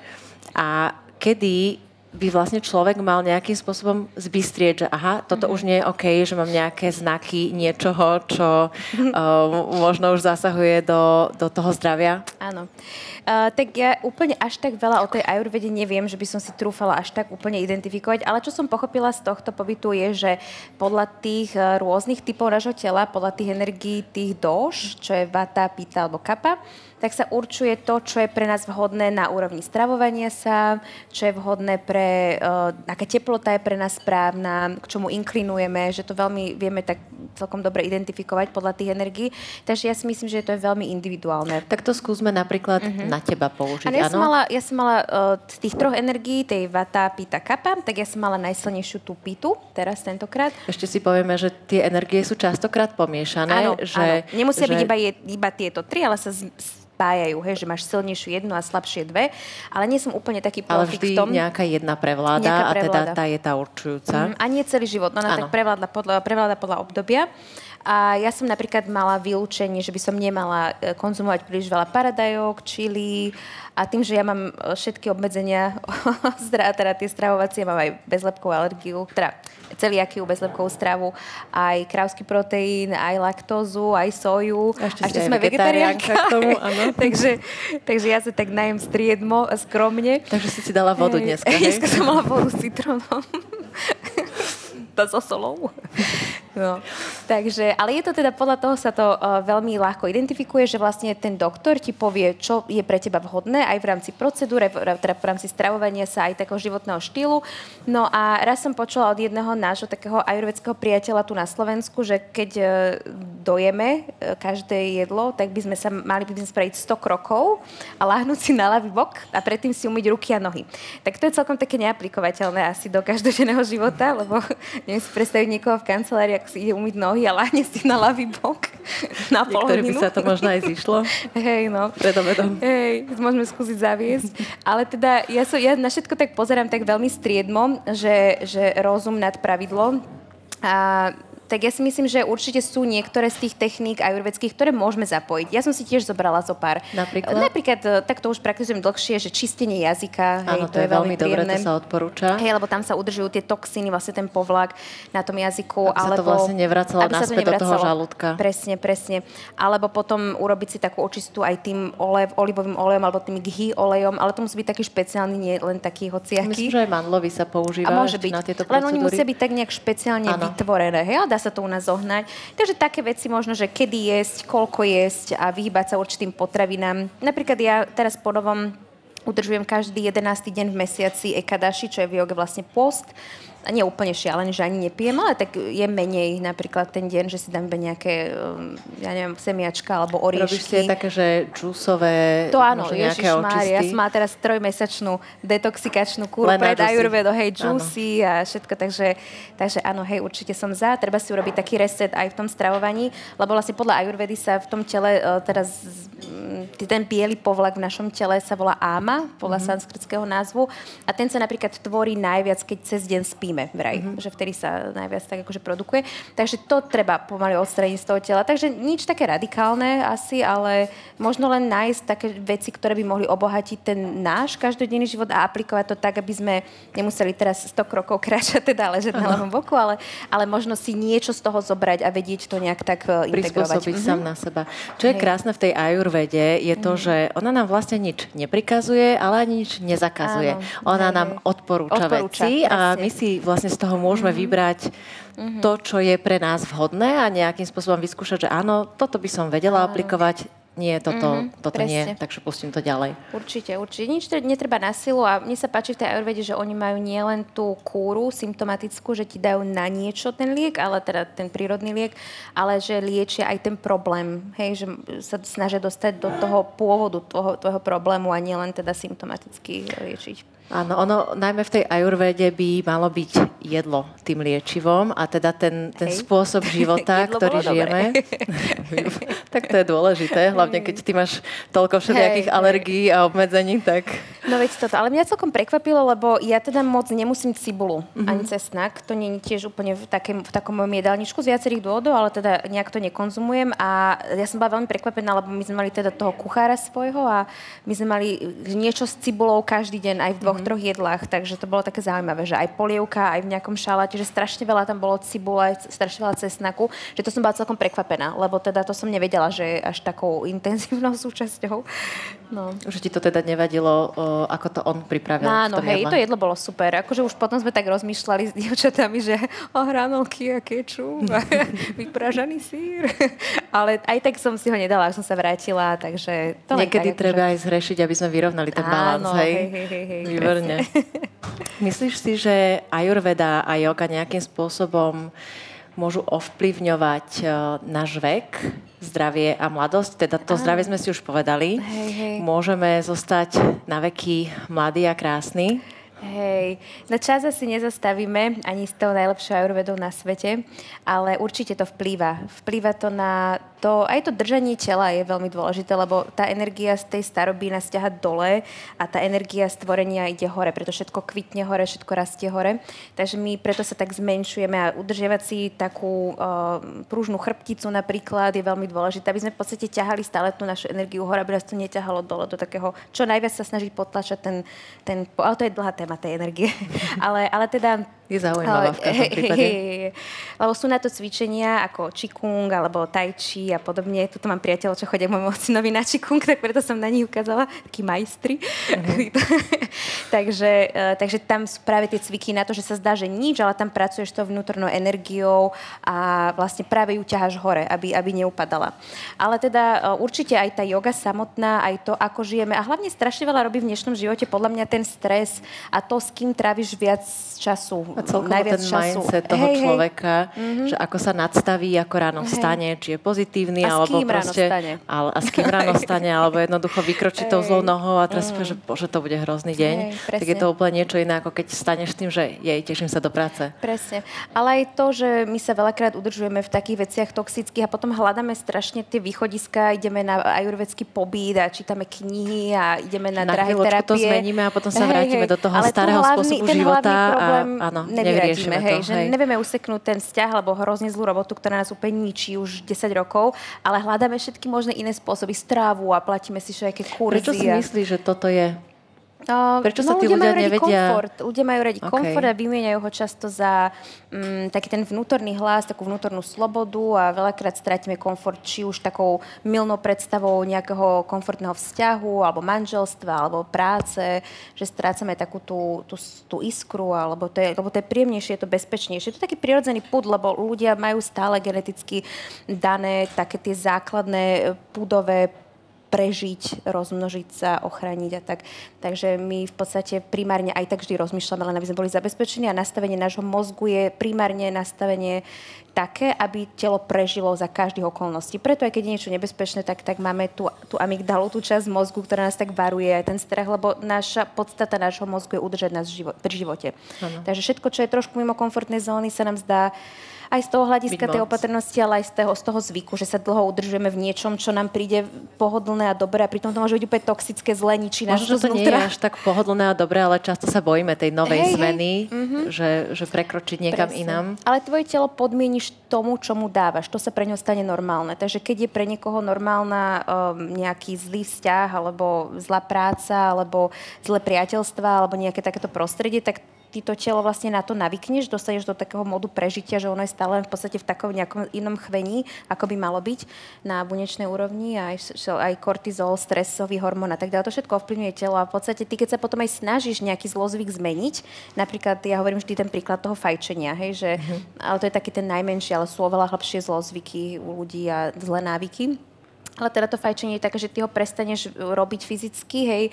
A kedy by vlastne človek mal nejakým spôsobom zbystrieť, že aha, toto mm-hmm. už nie je OK, že mám nejaké znaky niečoho, čo uh, možno už zasahuje do, do toho zdravia? Áno. Uh, tak ja úplne až tak veľa o tej ajurvede neviem, že by som si trúfala až tak úplne identifikovať, ale čo som pochopila z tohto pobytu je, že podľa tých uh, rôznych typov nášho tela, podľa tých energií, tých doš, čo je vata, pita alebo kapa, tak sa určuje to, čo je pre nás vhodné na úrovni stravovania sa, čo je vhodné pre, uh, aká teplota je pre nás správna, k čomu inklinujeme, že to veľmi vieme tak celkom dobre identifikovať podľa tých energií. Takže ja si myslím, že to je veľmi individuálne. Tak to skúsme napríklad uh-huh. na teba použiť. Ano, ja, som mala, ja som mala uh, z tých troch energií, tej vata, pita, kapa, tak ja som mala najsilnejšiu tú pitu, teraz tentokrát. Ešte si povieme, že tie energie sú častokrát pomiešané. Áno, že, áno. Nemusia že... byť iba, je, iba tieto tri, ale sa z, spájajú, hej, že máš silnejšiu jednu a slabšie dve, ale nie som úplne taký profik v tom. nejaká jedna prevláda nejaká a teda tá je tá určujúca. Mm, a nie celý život, no ona tak prevláda podľa, prevláda podľa obdobia. A ja som napríklad mala vylúčenie, že by som nemala e, konzumovať príliš veľa paradajok, čili a tým, že ja mám e, všetky obmedzenia, teda tie stravovacie, mám aj bezlepkovú alergiu, teda celiakiu, bezlepkovú stravu, aj krávsky proteín, aj laktózu, aj soju. A ešte, a ešte sme vegetariánka. K tomu, takže, takže ja sa tak najem striedmo, skromne. Takže si si dala vodu dneska, hej? Dneska som mala vodu s citrónom. So solou. No. Takže, ale je to teda, podľa toho sa to uh, veľmi ľahko identifikuje, že vlastne ten doktor ti povie, čo je pre teba vhodné, aj v rámci procedúre, teda v rámci stravovania sa, aj takého životného štýlu. No a raz som počula od jedného nášho takého ajurvedského priateľa tu na Slovensku, že keď uh, dojeme uh, každé jedlo, tak by sme sa mali by sme spraviť 100 krokov a láhnuť si na ľavý bok a predtým si umyť ruky a nohy. Tak to je celkom také neaplikovateľné asi do každodenného života, lebo neviem si predstaviť niekoho v kancelárii, si ide umyť nohy a láhne si na ľavý bok na pol by sa to možno aj zišlo. Hej, no. Vedom. Hej, môžeme skúsiť zaviesť. Ale teda ja, som, ja na všetko tak pozerám tak veľmi striedmo, že, že rozum nad pravidlo. A tak ja si myslím, že určite sú niektoré z tých techník ajurvedských, ktoré môžeme zapojiť. Ja som si tiež zobrala zo pár. Napríklad? Napríklad, e, tak to už praktikujem dlhšie, že čistenie jazyka. Áno, hej, to, to je veľmi dobré, to sa odporúča. Hej, lebo tam sa udržujú tie toxíny, vlastne ten povlak na tom jazyku. Aby alebo, sa to vlastne nevracalo naspäť do toho žalúdka. Presne, presne. Alebo potom urobiť si takú očistú aj tým olev, olivovým olejom alebo tým ghy olejom, ale to musí byť taký špeciálny, nie len taký hociaký. Myslím, že aj mandlový sa používa a môže byť. na tieto procedúry. Len oni musia byť tak nejak špeciálne ano. vytvorené. Hej, dá sa to u nás zohnať. Takže také veci možno, že kedy jesť, koľko jesť a vyhýbať sa určitým potravinám. Napríklad ja teraz po novom udržujem každý 11. deň v mesiaci ekadaši, čo je v joge vlastne post nie úplne šialený, že ani nepijem, ale tak je menej napríklad ten deň, že si dám nejaké, um, ja neviem, semiačka alebo oriešky. Robíš si také, že džusové, To áno, Ježiš ja som mala teraz trojmesačnú detoxikačnú kúru Len pred Ayurvedo, hej, juicy áno. a všetko, takže, takže áno, hej, určite som za. Treba si urobiť taký reset aj v tom stravovaní, lebo vlastne podľa Ayurvedy sa v tom tele uh, teraz ten biely povlak v našom tele sa volá áma, podľa mm-hmm. sanskritského názvu a ten sa napríklad tvorí najviac, keď cez deň spíme zime vraj, mm-hmm. že vtedy sa najviac tak akože produkuje. Takže to treba pomaly odstraniť z toho tela. Takže nič také radikálne asi, ale možno len nájsť také veci, ktoré by mohli obohatiť ten náš každodenný život a aplikovať to tak, aby sme nemuseli teraz 100 krokov kráčať, teda ležať na ľavom boku, ale, ale možno si niečo z toho zobrať a vedieť to nejak tak uh, integrovať. Prispôsobiť mm-hmm. sám na seba. Čo je Hej. krásne v tej ajurvede, je to, mm-hmm. že ona nám vlastne nič neprikazuje, ale ani nič nezakazuje. Áno. Ona Hej. nám odporúča, odporúča veci presne. a my si vlastne z toho môžeme mm-hmm. vybrať mm-hmm. to, čo je pre nás vhodné a nejakým spôsobom vyskúšať, že áno, toto by som vedela áno. aplikovať, nie, toto, mm-hmm, toto nie, takže pustím to ďalej. Určite, určite. Nič netreba na silu a mne sa páči v tej ayurvede, že oni majú nielen tú kúru symptomatickú, že ti dajú na niečo ten liek, ale teda ten prírodný liek, ale že liečia aj ten problém, hej, že sa snažia dostať do toho pôvodu toho, toho problému a nielen teda symptomaticky liečiť. Áno, ono najmä v tej ajurvede by malo byť jedlo tým liečivom a teda ten, ten spôsob života, ktorý žijeme. tak to je dôležité, hlavne keď ty máš toľko všetkých alergií a obmedzení, tak... No veď toto, ale mňa celkom prekvapilo, lebo ja teda moc nemusím cibulu mm-hmm. ani cesnak, to nie je tiež úplne v, takém, v takom mojom jedálničku z viacerých dôvodov, ale teda nejak to nekonzumujem. A ja som bola veľmi prekvapená, lebo my sme mali teda toho kuchára svojho a my sme mali niečo s cibulou každý deň aj v dvoch, mm-hmm. troch jedlách, takže to bolo také zaujímavé, že aj polievka, aj v nejakom šaláte, že strašne veľa tam bolo cibule, strašne veľa cesnaku, že to som bola celkom prekvapená, lebo teda to som nevedela, že je až takou intenzívnou súčasťou. No. Že ti to teda nevadilo, ako to on pripravil? Áno, hej, jedle? to jedlo bolo super. Akože už potom sme tak rozmýšľali s dievčatami, že o hranolky a kečup a vypražaný sír. Ale aj tak som si ho nedala, ak som sa vrátila, takže to Niekedy tak, treba akože... aj zhrešiť, aby sme vyrovnali ten balans, hej, hej, hej, hej Výborne. Myslíš si, že ajurveda a yoga nejakým spôsobom môžu ovplyvňovať uh, náš vek, zdravie a mladosť? Teda to Áno. zdravie sme si už povedali. Hej, hej. Môžeme zostať na veky mladí a krásni? Hej, na čas asi nezastavíme ani s tou najlepšou ajurvedou na svete, ale určite to vplýva. Vplýva to na to, aj to držanie tela je veľmi dôležité, lebo tá energia z tej staroby nás ťaha dole a tá energia stvorenia ide hore, preto všetko kvitne hore, všetko rastie hore. Takže my preto sa tak zmenšujeme a udržiavať si takú uh, pružnú chrbticu napríklad je veľmi dôležité, aby sme v podstate ťahali stále tú našu energiu hore, aby nás to neťahalo dole do takého, čo najviac sa snažiť potlačať ten, ten ale to je dlhá téma tej energie. ale, ale teda je zaujímavá v každom prípade. Lebo sú na to cvičenia ako čikung alebo tai chi a podobne. Tuto mám priateľov, čo chodia môjmu synovi na čikung, tak preto som na nich ukázala, takí majstri. Uh-huh. takže, uh, takže tam sú práve tie cviky na to, že sa zdá, že nič, ale tam pracuješ tou vnútornou energiou a vlastne práve ju ťaháš hore, aby, aby neupadala. Ale teda uh, určite aj tá yoga samotná, aj to, ako žijeme a hlavne strašne veľa robí v dnešnom živote podľa mňa ten stres a to, s kým tráviš viac času a celkovo najviac ten času. mindset toho hej, človeka, hej. že ako sa nadstaví, ako ráno hej. vstane, či je pozitívny, a alebo proste... Ale, a s kým ráno stane, alebo jednoducho vykročí tou zlou nohou a teraz mm. že bože, to bude hrozný deň. Hej, tak je to úplne niečo iné, ako keď staneš tým, že jej, teším sa do práce. Presne. Ale aj to, že my sa veľakrát udržujeme v takých veciach toxických a potom hľadáme strašne tie východiska, ideme na ajurvedský pobyt a čítame knihy a ideme na, na drahé terapie. to zmeníme a potom sa vrátime hej, hej. do toho Ale starého hlavný, spôsobu života. Problém, a, áno, nevyradíme, hej, to, že hej. nevieme useknúť ten vzťah alebo hrozne zlú robotu, ktorá nás úplne ničí už 10 rokov, ale hľadáme všetky možné iné spôsoby, strávu a platíme si všetké kurzy. Prečo si myslíš, že toto je Uh, Prečo no, sa tí ľudia, ľudia nevedia... Komfort. Ľudia majú radi okay. komfort a vymieňajú ho často za um, taký ten vnútorný hlas, takú vnútornú slobodu a veľakrát stratíme komfort či už takou milnou predstavou nejakého komfortného vzťahu alebo manželstva alebo práce, že strácame takú tú, tú, tú iskru alebo to je, lebo to je príjemnejšie, je to bezpečnejšie. Je to taký prirodzený pud, lebo ľudia majú stále geneticky dané také tie základné pudové prežiť, rozmnožiť sa, ochrániť a tak. Takže my v podstate primárne aj tak vždy rozmýšľame, len aby sme boli zabezpečení a nastavenie nášho mozgu je primárne nastavenie také, aby telo prežilo za každých okolností. Preto aj keď je niečo nebezpečné, tak, tak máme tú, tú amygdalu, tú časť mozgu, ktorá nás tak varuje, aj ten strach, lebo naša podstata nášho mozgu je udržať nás živo, pri živote. Ano. Takže všetko, čo je trošku mimo komfortnej zóny, sa nám zdá aj z toho hľadiska tej opatrnosti, ale aj z toho, z toho zvyku, že sa dlho udržujeme v niečom, čo nám príde pohodlné a dobré a pritom to môže byť úplne toxické, zlé, ničí nás Možno to nie je až tak pohodlné a dobré, ale často sa bojíme tej novej hey, zmeny, hey. Mm-hmm. Že, že prekročiť niekam Presne. inám. Ale tvoje telo podmieníš tomu, čo mu dávaš. To sa pre ňo stane normálne. Takže keď je pre niekoho normálna um, nejaký zlý vzťah, alebo zlá práca, alebo zlé priateľstva, alebo nejaké takéto prostredie, tak ty to telo vlastne na to navykneš, dostaneš do takého modu prežitia, že ono je stále v podstate v takom nejakom inom chvení, ako by malo byť na bunečnej úrovni a aj, aj kortizol, stresový hormón a tak ďalej. To všetko ovplyvňuje telo a v podstate ty, keď sa potom aj snažíš nejaký zlozvyk zmeniť, napríklad ja hovorím vždy ten príklad toho fajčenia, hej, že, mm-hmm. ale to je taký ten najmenší, ale sú oveľa hlbšie zlozvyky u ľudí a zlé návyky ale teda to fajčenie je také, že ty ho prestaneš robiť fyzicky, hej, e,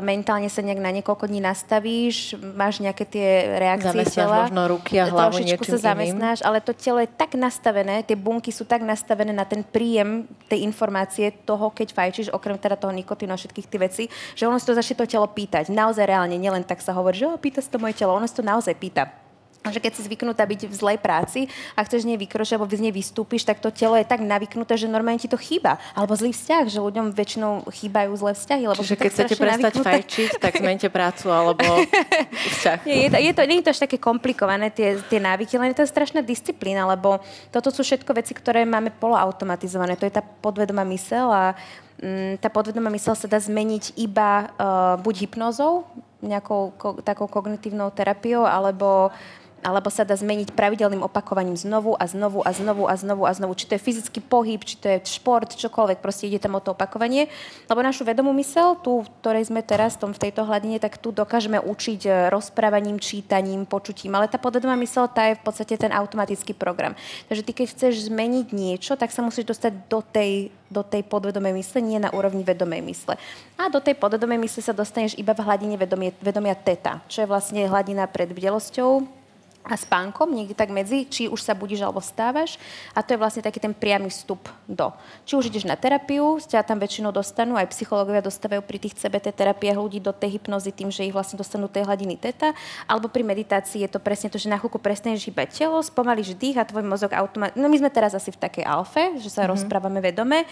mentálne sa nejak na niekoľko dní nastavíš, máš nejaké tie reakcie Zamestnáš tela. možno ruky a hlavu trošičku niečím sa zamestnáš, ale to telo je tak nastavené, tie bunky sú tak nastavené na ten príjem tej informácie toho, keď fajčíš, okrem teda toho nikotínu a všetkých tých vecí, že ono si to začne to telo pýtať. Naozaj reálne, nielen tak sa hovorí, že oh, pýta sa to moje telo, ono si to naozaj pýta že keď si zvyknutá byť v zlej práci a chceš z nej vykročiť alebo z nej vystúpiš, tak to telo je tak navyknuté, že normálne ti to chýba. Alebo zlý vzťah, že ľuďom väčšinou chýbajú zlé vzťahy. Lebo Čiže keď chcete prestať navyknuté. fajčiť, tak zmente prácu alebo vzťah. Nie, je, to, je to, nie je to až také komplikované, tie, tie návyky, len je to strašná disciplína, lebo toto sú všetko veci, ktoré máme poloautomatizované. To je tá podvedomá mysel a mm, tá podvedomá mysel sa dá zmeniť iba uh, buď hypnózou, nejakou ko, takou kognitívnou terapiou, alebo alebo sa dá zmeniť pravidelným opakovaním znovu a znovu a znovu a znovu a znovu. Či to je fyzický pohyb, či to je šport, čokoľvek, proste ide tam o to opakovanie. Lebo našu vedomú mysel, tu, ktorej sme teraz tom, v tejto hladine, tak tu dokážeme učiť e, rozprávaním, čítaním, počutím. Ale tá podvedomá mysel, tá je v podstate ten automatický program. Takže ty, keď chceš zmeniť niečo, tak sa musíš dostať do tej do tej podvedomej mysle, nie na úrovni vedomej mysle. A do tej podvedomej mysle sa dostaneš iba v hladine vedomie, vedomia teta, čo je vlastne hladina pred bdelosťou, a spánkom, niekde tak medzi, či už sa budíš alebo stávaš. A to je vlastne taký ten priamy vstup do. Či už ideš na terapiu, ťa tam väčšinou dostanú, aj psychológovia dostávajú pri tých CBT terapiách ľudí do tej hypnozy tým, že ich vlastne dostanú tej hladiny teta, alebo pri meditácii je to presne to, že na chvíľku prestaneš hýbať telo, spomalíš dých a tvoj mozog automat... No my sme teraz asi v takej alfe, že sa mm-hmm. rozprávame vedome.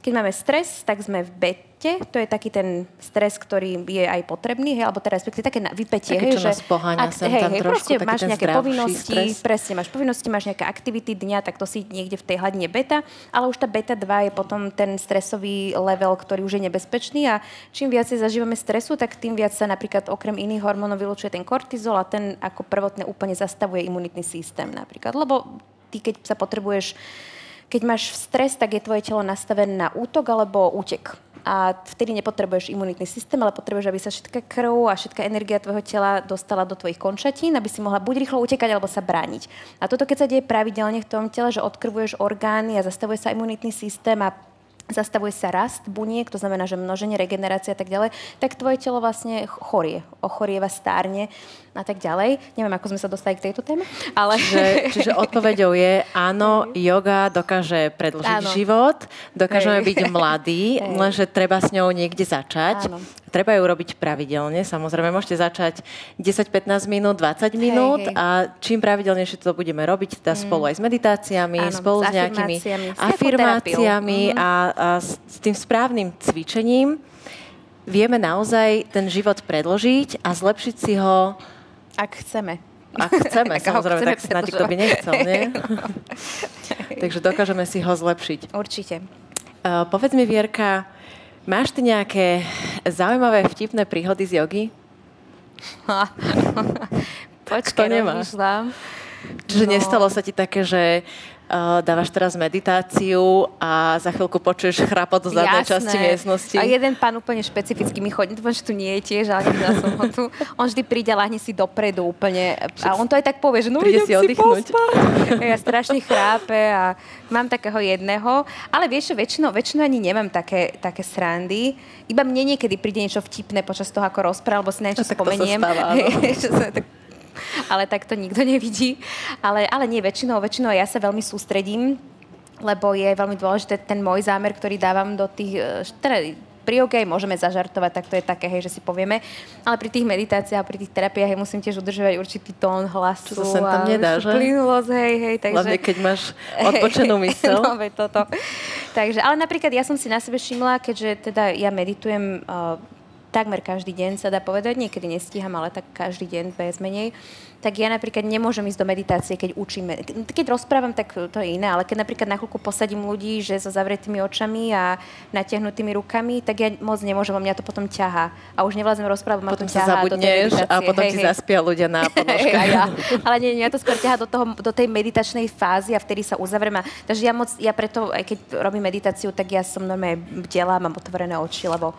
Keď máme stres, tak sme v beta to je taký ten stres, ktorý je aj potrebný, hej, alebo teda respektíve také vypetie, hej, že ak, hej, hej, proste máš nejaké povinnosti, stres. presne, máš povinnosti, máš nejaké aktivity dňa, tak to si niekde v tej hladine beta, ale už tá beta 2 je potom ten stresový level, ktorý už je nebezpečný a čím viacej zažívame stresu, tak tým viac sa napríklad okrem iných hormónov vylučuje ten kortizol a ten ako prvotne úplne zastavuje imunitný systém napríklad, lebo ty keď sa potrebuješ keď máš stres, tak je tvoje telo nastavené na útok alebo útek a vtedy nepotrebuješ imunitný systém, ale potrebuješ, aby sa všetká krv a všetká energia tvojho tela dostala do tvojich končatín, aby si mohla buď rýchlo utekať, alebo sa brániť. A toto, keď sa deje pravidelne v tom tele, že odkrvuješ orgány a zastavuje sa imunitný systém a zastavuje sa rast buniek, to znamená, že množenie, regenerácia a tak ďalej, tak tvoje telo vlastne chorie, ochorieva, stárne a tak ďalej. Neviem, ako sme sa dostali k tejto téme, ale... Čiže, čiže odpovedou je, áno, yoga dokáže predlžiť áno. život, dokážeme Hej. byť mladí, Hej. lenže treba s ňou niekde začať. Áno. Treba ju robiť pravidelne. Samozrejme, môžete začať 10-15 minút, 20 minút hej, hej. a čím pravidelnejšie to budeme robiť, teda mm. spolu aj s meditáciami, Áno, spolu s, s nejakými afirmáciami, afirmáciami mm. a, a s, s tým správnym cvičením vieme naozaj ten život predložiť a zlepšiť si ho ak chceme. Ak chceme, Ak samozrejme, chceme tak snáď kto by nechcel, nie? Takže dokážeme si ho zlepšiť. Určite. Uh, povedz mi, Vierka, máš ty nejaké zaujímavé, vtipné príhody z jogy? Počkaj, nemá. Čiže no. nestalo sa ti také, že dávaš teraz meditáciu a za chvíľku počuješ chrapot do zadnej časti miestnosti. A jeden pán úplne špecificky mi chodí, dúfam, že tu nie je tiež, ale nevidela som ho tu. On vždy príde a lahne si dopredu úplne. A on to aj tak povie, že no príde si oddychnúť. ja strašne chrápe a mám takého jedného. Ale vieš, väčšinou, väčšinou ani nemám také, také srandy. Iba mne niekedy príde niečo vtipné počas toho, ako rozprávam, alebo si niečo spomeniem. To sa stáva, ale tak to nikto nevidí. Ale, ale nie, väčšinou, väčšinou ja sa veľmi sústredím, lebo je veľmi dôležité ten môj zámer, ktorý dávam do tých, e, teda pri OK môžeme zažartovať, tak to je také, hej, že si povieme, ale pri tých meditáciách a pri tých terapiách hej, musím tiež udržovať určitý tón hlasu. To sa tam nedá, že? Plynulosť, hej, hej. Takže... Hlavne, keď máš odpočenú mysel. no, toto. takže, ale napríklad ja som si na sebe všimla, keďže teda ja meditujem uh, takmer každý deň sa dá povedať, niekedy nestíham, ale tak každý deň bez menej tak ja napríklad nemôžem ísť do meditácie, keď učíme. Keď rozprávam, tak to je iné, ale keď napríklad na chvíľku posadím ľudí, že so zavretými očami a natiahnutými rukami, tak ja moc nemôžem, mňa to potom ťaha. A už nevládzem rozprávať, ma potom to ťahá do tej meditácie. a potom hej, ti hej. zaspia ľudia na podložkách. ja. Ale nie, mňa to skôr ťaha do, toho, do tej meditačnej fázy a vtedy sa uzavriem. A, takže ja moc, ja preto, aj keď robím meditáciu, tak ja som normálne bdela, mám otvorené oči, lebo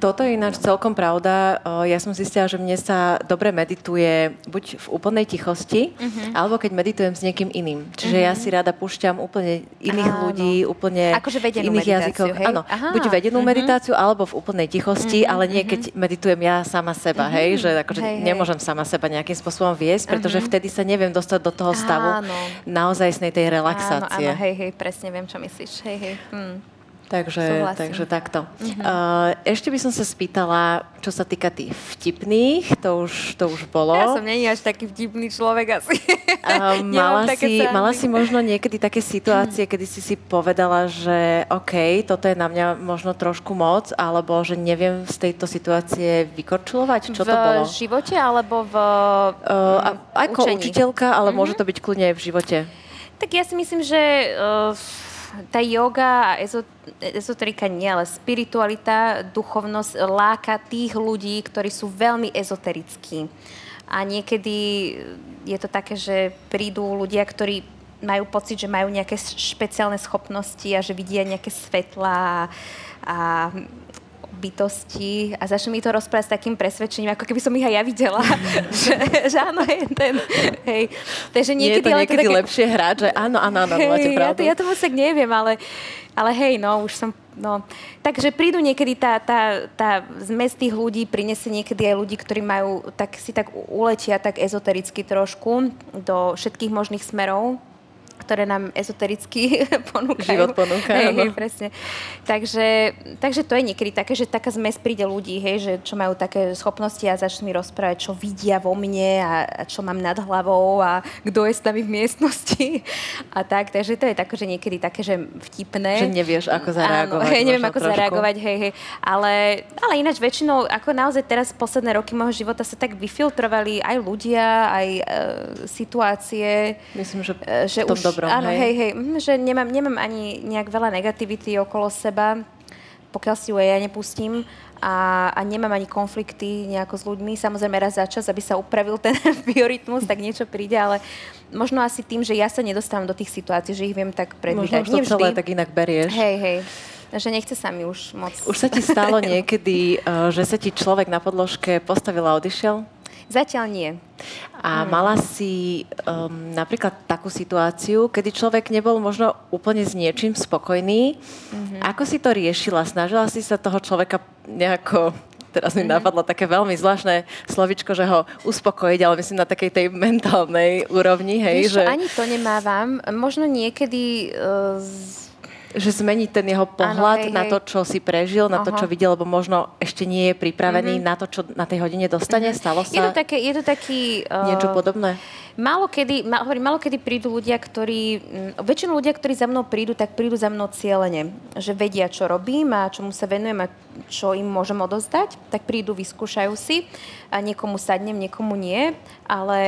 Toto je ináč celkom pravda. Ja som zistila, že mne sa dobre medituje buď v úplnej tichosti, uh-huh. alebo keď meditujem s niekým iným. Čiže uh-huh. ja si rada púšťam úplne iných Áno. ľudí, úplne akože v iných jazykoch. Hej? Áno, Aha. buď vedenú uh-huh. meditáciu, alebo v úplnej tichosti, uh-huh. ale nie keď meditujem ja sama seba, uh-huh. hej, že akože hej, nemôžem sama seba nejakým spôsobom viesť, pretože uh-huh. vtedy sa neviem dostať do toho stavu áno. naozajstnej tej relaxácie. Áno, áno, hej, hej, presne viem, čo myslíš. Hej, hej. Hm. Takže, takže takto. Uh-huh. Ešte by som sa spýtala, čo sa týka tých vtipných, to už, to už bolo. Ja som není až taký vtipný človek asi. Uh, mala, si, mala si možno niekedy také situácie, kedy si si povedala, že OK, toto je na mňa možno trošku moc, alebo že neviem z tejto situácie vykorčulovať? Čo v to bolo? V živote alebo v uh, Ako učení? učiteľka, ale uh-huh. môže to byť kľudne aj v živote. Tak ja si myslím, že... Uh, tá yoga a ezoterika nie, ale spiritualita, duchovnosť láka tých ľudí, ktorí sú veľmi ezoterickí. A niekedy je to také, že prídu ľudia, ktorí majú pocit, že majú nejaké špeciálne schopnosti a že vidia nejaké svetla a, a bytosti a začne mi to rozprávať s takým presvedčením, ako keby som ich aj ja videla. že, že áno, je ten. Hej. Takže niekedy, Nie je to niekedy také... lepšie hrať, že áno, áno, áno, hej, máte pravdu. Ja to, ja to musek neviem, ale, ale hej, no, už som No, takže prídu niekedy tá, tá, tá zmes tých ľudí, prinesie niekedy aj ľudí, ktorí majú, tak si tak uletia tak ezotericky trošku do všetkých možných smerov ktoré nám ezotericky ponúkajú. Život ponúka, hej, hej, presne. Takže, takže to je niekedy také, že taká zmes príde ľudí, hej, že čo majú také schopnosti a začnú mi rozprávať, čo vidia vo mne a, a čo mám nad hlavou a kto je s nami v miestnosti a tak. Takže to je také, že niekedy také, že vtipné. Že nevieš, ako zareagovať. Áno, hej, neviem, ako trošku. zareagovať, hej, hej. Ale, ale ináč väčšinou, ako naozaj teraz posledné roky môjho života sa tak vyfiltrovali aj ľudia, aj e, situácie. Myslím, že, e, že už dobrom, áno, hej? hej, hej, mm, že nemám, nemám ani nejak veľa negativity okolo seba, pokiaľ si ju aj ja nepustím a, a nemám ani konflikty nejako s ľuďmi. Samozrejme raz za čas, aby sa upravil ten biorytmus, tak niečo príde, ale možno asi tým, že ja sa nedostávam do tých situácií, že ich viem tak predvídať. Možno už to celé tak inak berieš. Hej, hej. Že nechce sa mi už moc. Už sa ti stalo niekedy, eh, že sa ti človek na podložke postavil a odišiel? Zatiaľ nie. A mm. mala si um, napríklad takú situáciu, kedy človek nebol možno úplne s niečím spokojný. Mm-hmm. Ako si to riešila? Snažila si sa toho človeka nejako teraz mi mm-hmm. napadlo také veľmi zvláštne slovičko, že ho uspokojiť, ale myslím na takej tej mentálnej úrovni, hej, Víš, že... ani to nemávam. Možno niekedy uh, že zmení ten jeho pohľad ano, hej, na to, čo si prežil, na Aha. to, čo videl, lebo možno ešte nie je pripravený mm-hmm. na to, čo na tej hodine dostane. Mm-hmm. Stalo sa je to také, je to taký, uh, niečo podobné? Málo kedy, má, hovorím, málo kedy prídu ľudia, ktorí, m, väčšinou ľudia, ktorí za mnou prídu, tak prídu za mnou cieľene. Že vedia, čo robím a čomu sa venujem a čo im môžem odozdať, tak prídu, vyskúšajú si a niekomu sadnem, niekomu nie, ale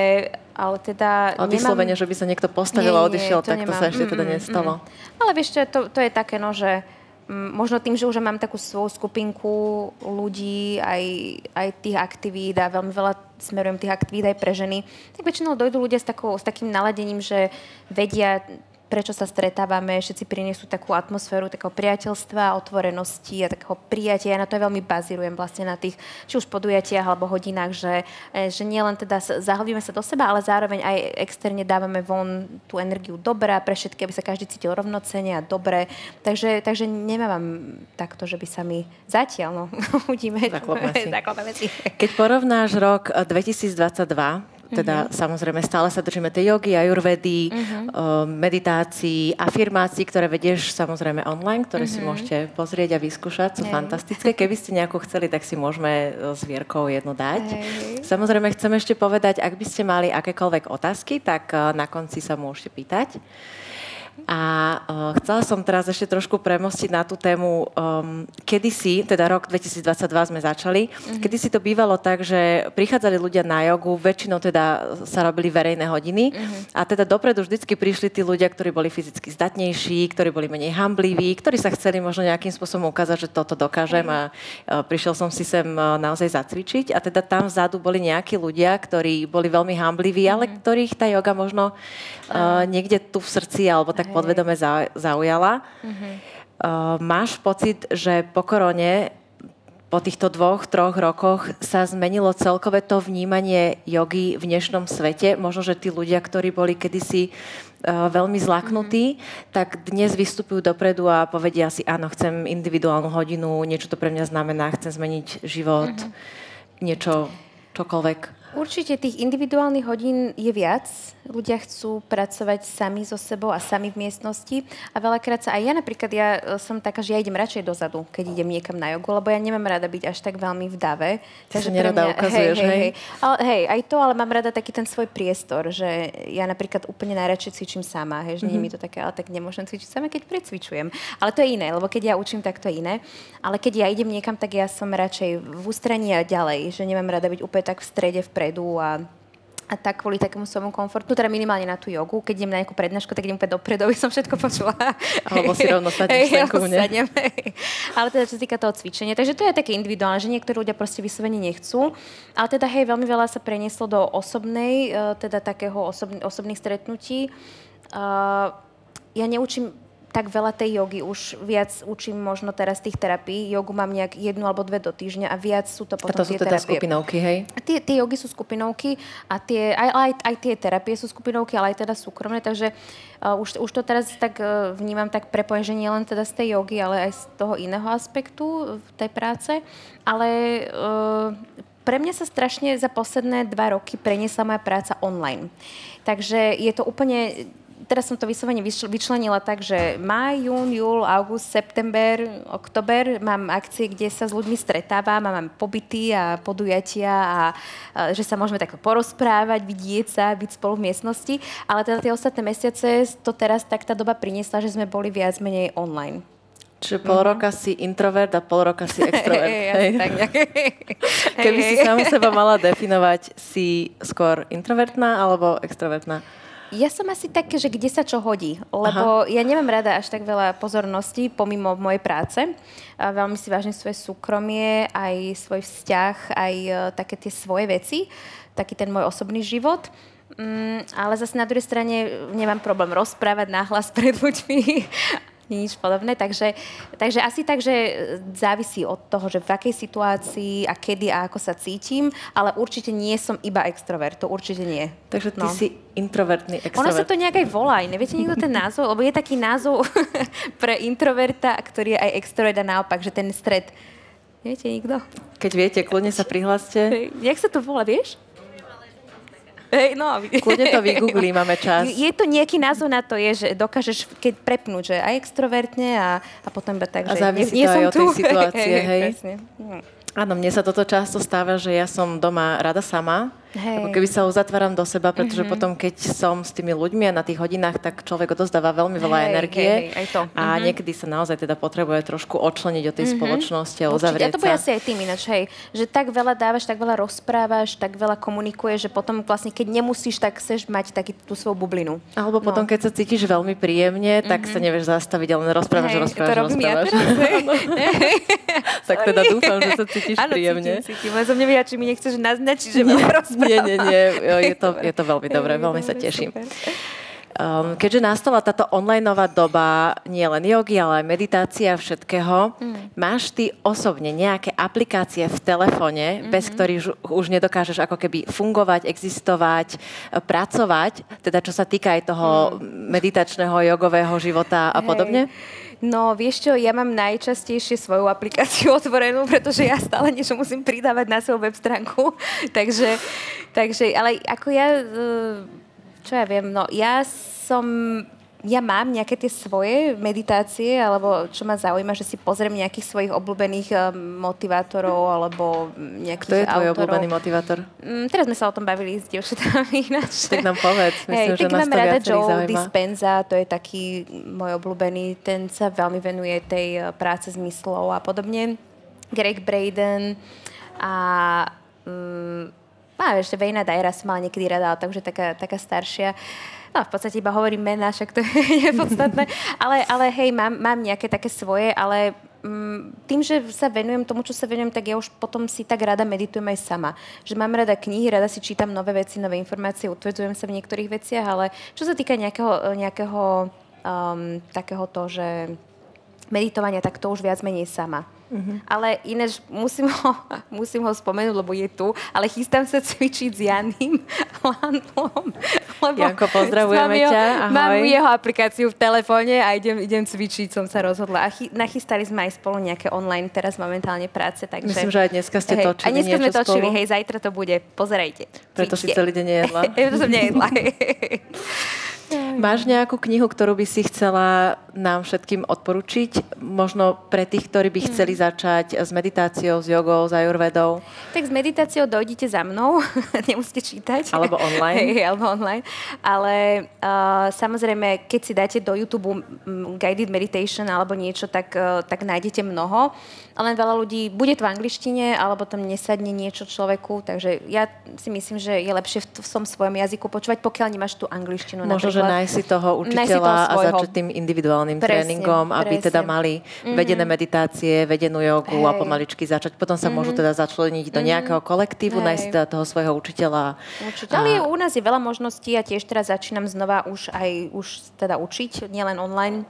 ale teda... Ale vyslovene, že by sa niekto postavil a odišiel, nie, tak nemám. to sa ešte teda nestalo. Mm, mm. Ale vieš to, to je také, no, že mm, možno tým, že už mám takú svoju skupinku ľudí, aj, aj tých aktivít a veľmi veľa smerujem tých aktivít aj pre ženy, tak väčšinou dojdú ľudia s, takou, s takým naladením, že vedia prečo sa stretávame, všetci prinesú takú atmosféru takého priateľstva, otvorenosti a takého prijatia. Ja na to aj veľmi bazírujem vlastne na tých, či už podujatiach alebo hodinách, že, e, že nielen teda zahlbíme sa do seba, ale zároveň aj externe dávame von tú energiu dobrá pre všetky, aby sa každý cítil rovnocene a dobre. Takže, takže nemávam takto, že by sa mi zatiaľ, no, uvidíme. si. Keď porovnáš rok 2022 teda uh-huh. samozrejme stále sa držíme tej jogy, ajurvedy, uh-huh. meditácií, afirmácií, ktoré vedieš samozrejme online, ktoré uh-huh. si môžete pozrieť a vyskúšať, sú hey. fantastické. Keby ste nejakú chceli, tak si môžeme s Vierkou jednu dať. Hey. Samozrejme chcem ešte povedať, ak by ste mali akékoľvek otázky, tak na konci sa môžete pýtať. A uh, chcela som teraz ešte trošku premostiť na tú tému, um, kedysi, teda rok 2022 sme začali, mm-hmm. kedysi to bývalo tak, že prichádzali ľudia na jogu, väčšinou teda sa robili verejné hodiny mm-hmm. a teda dopredu vždycky prišli tí ľudia, ktorí boli fyzicky zdatnejší, ktorí boli menej hambliví, ktorí sa chceli možno nejakým spôsobom ukázať, že toto dokážem mm-hmm. a uh, prišiel som si sem uh, naozaj zacvičiť a teda tam vzadu boli nejakí ľudia, ktorí boli veľmi hambliví, mm-hmm. ale mhm. ktorých tá joga možno uh, niekde tu v srdci alebo tak podvedome zaujala. Mm-hmm. Uh, máš pocit, že po korone po týchto dvoch, troch rokoch sa zmenilo celkové to vnímanie jogy v dnešnom svete? Možno, že tí ľudia, ktorí boli kedysi uh, veľmi zlaknutí, mm-hmm. tak dnes vystupujú dopredu a povedia si, áno, chcem individuálnu hodinu, niečo to pre mňa znamená, chcem zmeniť život, mm-hmm. niečo, čokoľvek. Určite tých individuálnych hodín je viac. Ľudia chcú pracovať sami so sebou a sami v miestnosti. A veľakrát sa aj ja napríklad, ja e, som taká, že ja idem radšej dozadu, keď idem niekam na jogu, lebo ja nemám rada byť až tak veľmi v dave. Takže sa nerada mňa, ukazuješ, hej, hej, hej. Ale, hej, aj to, ale mám rada taký ten svoj priestor, že ja napríklad úplne najradšej cvičím sama, hej, že mm-hmm. nie je mi to také, ale tak nemôžem cvičiť sama, keď precvičujem. Ale to je iné, lebo keď ja učím, tak to je iné. Ale keď ja idem niekam, tak ja som radšej v ústraní a ďalej, že nemám rada byť úplne tak v strede, v vpredu a a tak kvôli takému svojmu komfortu, teda minimálne na tú jogu. Keď idem na nejakú prednášku, tak idem úplne dopredu, aby som všetko počula. Alebo si rovno sadneš hey, sadnem, Ale teda čo sa týka toho cvičenia. Takže to je také individuálne, že niektorí ľudia proste vyslovene nechcú. Ale teda hej, veľmi veľa sa prenieslo do osobnej, e, teda takého osob, osobných stretnutí. Uh, ja neučím tak veľa tej jogy, už viac učím možno teraz tých terapií. Jogu mám nejak jednu alebo dve do týždňa a viac sú to potom a to sú teda terapie. skupinovky, hej? A tie, tie jogy sú skupinovky a tie, aj, aj, aj tie terapie sú skupinovky, ale aj teda súkromné, takže uh, už, už to teraz tak uh, vnímam tak prepojenie, že nie len teda z tej jogy, ale aj z toho iného aspektu tej práce. Ale uh, pre mňa sa strašne za posledné dva roky preniesla moja práca online. Takže je to úplne teraz som to vyslovene vyčlenila tak, že maj, jún, júl, august, september, oktober mám akcie, kde sa s ľuďmi stretávam a mám pobyty a podujatia a, a že sa môžeme takto porozprávať, vidieť sa, byť spolu v miestnosti. Ale teda tie ostatné mesiace to teraz tak tá doba priniesla, že sme boli viac menej online. Čiže pol mm-hmm. roka si introvert a pol roka si extrovert. Hey, hey, tak Keby hey, si sama seba mala definovať, si skôr introvertná alebo extrovertná? Ja som asi také, že kde sa čo hodí, lebo Aha. ja nemám rada až tak veľa pozorností pomimo mojej práce. A veľmi si vážim svoje súkromie, aj svoj vzťah, aj uh, také tie svoje veci, taký ten môj osobný život. Mm, ale zase na druhej strane nemám problém rozprávať náhlas pred ľuďmi nič podobné. Takže, takže asi tak, že závisí od toho, že v akej situácii a kedy a ako sa cítim, ale určite nie som iba extrovert, to určite nie. Takže ty no. si introvertný extrovert. Ono sa to nejak aj volá, neviete niekto ten názov? Lebo je taký názov pre introverta, ktorý je aj extrovert a naopak, že ten stred. Viete nikto? Keď viete, kľudne sa prihláste. Jak sa to volá, vieš? Hej, no. Kľudne to vygooglí, máme čas. Je to nejaký názov na to, je, že dokážeš keď prepnúť, že aj extrovertne a, a potom iba tak, a že závisí nie, nie to aj o tej situácie, hej. hej. hej. Áno, mne sa toto často stáva, že ja som doma rada sama Hej. Ako keby sa uzatváram do seba, pretože mm-hmm. potom, keď som s tými ľuďmi a na tých hodinách, tak človek odozdáva veľmi veľa hej, energie. Hej, hej, aj to. A mm-hmm. niekedy sa naozaj teda potrebuje trošku odčleniť od tej mm-hmm. spoločnosti a uzavrieť Určite. A to bude asi aj tým ináč, hej. Že tak veľa dávaš, tak veľa rozprávaš, tak veľa komunikuješ, že potom vlastne, keď nemusíš, tak chceš mať taký tú svoju bublinu. Alebo no. potom, keď sa cítiš veľmi príjemne, tak mm-hmm. sa nevieš zastaviť, ale rozprávaš, hej, rozprávaš, to rozprávaš. Ja teraz, tak teda dúfam, že sa cítiš Áno, príjemne. Cítim, cítim. Len som či mi nechceš naznačiť, že mám. Nie, nie, nie. Je, to, je to veľmi dobré, veľmi sa teším. Um, keďže nastala táto onlineová doba nie len jogy, ale aj meditácia všetkého, mm. máš ty osobne nejaké aplikácie v telefóne, mm-hmm. bez ktorých už nedokážeš ako keby fungovať, existovať, pracovať, teda čo sa týka aj toho mm. meditačného, jogového života a Hej. podobne? No, vieš čo, ja mám najčastejšie svoju aplikáciu otvorenú, pretože ja stále niečo musím pridávať na svoju web stránku. takže, takže, ale ako ja, e, čo ja viem, no ja som ja mám nejaké tie svoje meditácie, alebo čo ma zaujíma, že si pozriem nejakých svojich obľúbených um, motivátorov, alebo nejakých Kto je tvoj autorov. obľúbený motivátor? Mm, teraz sme sa o tom bavili s dievčatami ináč. Tak nám povedz, myslím, hey, že nás to rada Joe zaujíma. Dispenza, to je taký môj obľúbený, ten sa veľmi venuje tej uh, práce s myslou a podobne. Greg Braden a um, a ešte Vejna Dajra som mala niekedy rada, takže taká, taká staršia. No, v podstate iba hovorím mená, však to je podstatné. ale, ale hej, mám, mám nejaké také svoje, ale mm, tým, že sa venujem tomu, čo sa venujem, tak ja už potom si tak rada meditujem aj sama. Že mám rada knihy, rada si čítam nové veci, nové informácie, utvrdzujem sa v niektorých veciach, ale čo sa týka nejakého, nejakého um, takého to, že meditovania, tak to už viac menej sama. Uh-huh. Ale inéž musím ho, musím ho spomenúť, lebo je tu, ale chystám sa cvičiť s Janým Landlom. Lebo Janko, pozdravujeme mám ťa. Ahoj. Mám jeho aplikáciu v telefóne a idem, idem cvičiť, som sa rozhodla. A chy, nachystali sme aj spolu nejaké online teraz momentálne práce. Takže, Myslím, že aj dneska ste hej, točili A dneska sme točili, spolu. hej, zajtra to bude. Pozerajte. Preto si celý deň nejedla. Preto som nejedla. Máš nejakú knihu, ktorú by si chcela nám všetkým odporučiť? Možno pre tých, ktorí by chceli začať s meditáciou, s jogou, s ajurvedou? Tak s meditáciou dojdite za mnou, nemusíte čítať. Alebo online. Hey, alebo online. Ale uh, samozrejme, keď si dáte do YouTube guided meditation alebo niečo, tak, uh, tak nájdete mnoho. Len veľa ľudí bude to v angličtine, alebo tam nesadne niečo človeku, takže ja si myslím, že je lepšie v, v tom svojom jazyku počúvať, pokiaľ nemáš tú angličtinu. Možno, že nájsť si toho učiteľa si a začať tým individuálnym presne, tréningom, aby presne. teda mali mm-hmm. vedené meditácie, vedenú jogu Hej. a pomaličky začať. Potom sa mm-hmm. môžu teda začleniť do mm-hmm. nejakého kolektívu, Hej. nájsť teda toho svojho učiteľa. Určite. Ale u nás je veľa možností a tiež teraz začínam znova už aj už teda učiť, nielen online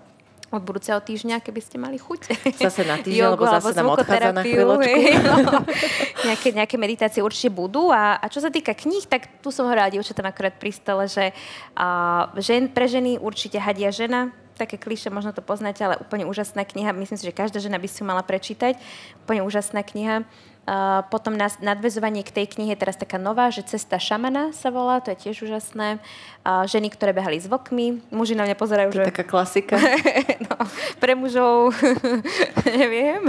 od budúceho týždňa, keby ste mali chuť. Zase na týždeň, lebo zase nám odchádza na chvíľočku. Hej, no. nejaké, nejaké meditácie určite budú. A, a čo sa týka kníh, tak tu som hovorila dievčatám akorát pri stole, že a, žen, pre ženy určite Hadia žena, také kliše, možno to poznáte, ale úplne úžasná kniha. Myslím si, že každá žena by si ju mala prečítať. Úplne úžasná kniha. Uh, potom nadvezovanie k tej knihe je teraz taká nová, že Cesta šamana sa volá, to je tiež úžasné. Uh, ženy, ktoré behali s vlkmi. Muži na mňa pozerajú, to že... taká klasika. no, pre mužov neviem.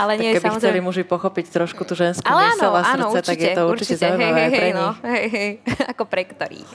Ale tak nie, keby samozrejme... chceli muži pochopiť trošku tú ženskú Ale mysel a srdce, áno, určite, tak je to určite, určite zaujímavé hej, hej, pre no, hej, hej, ako pre ktorých.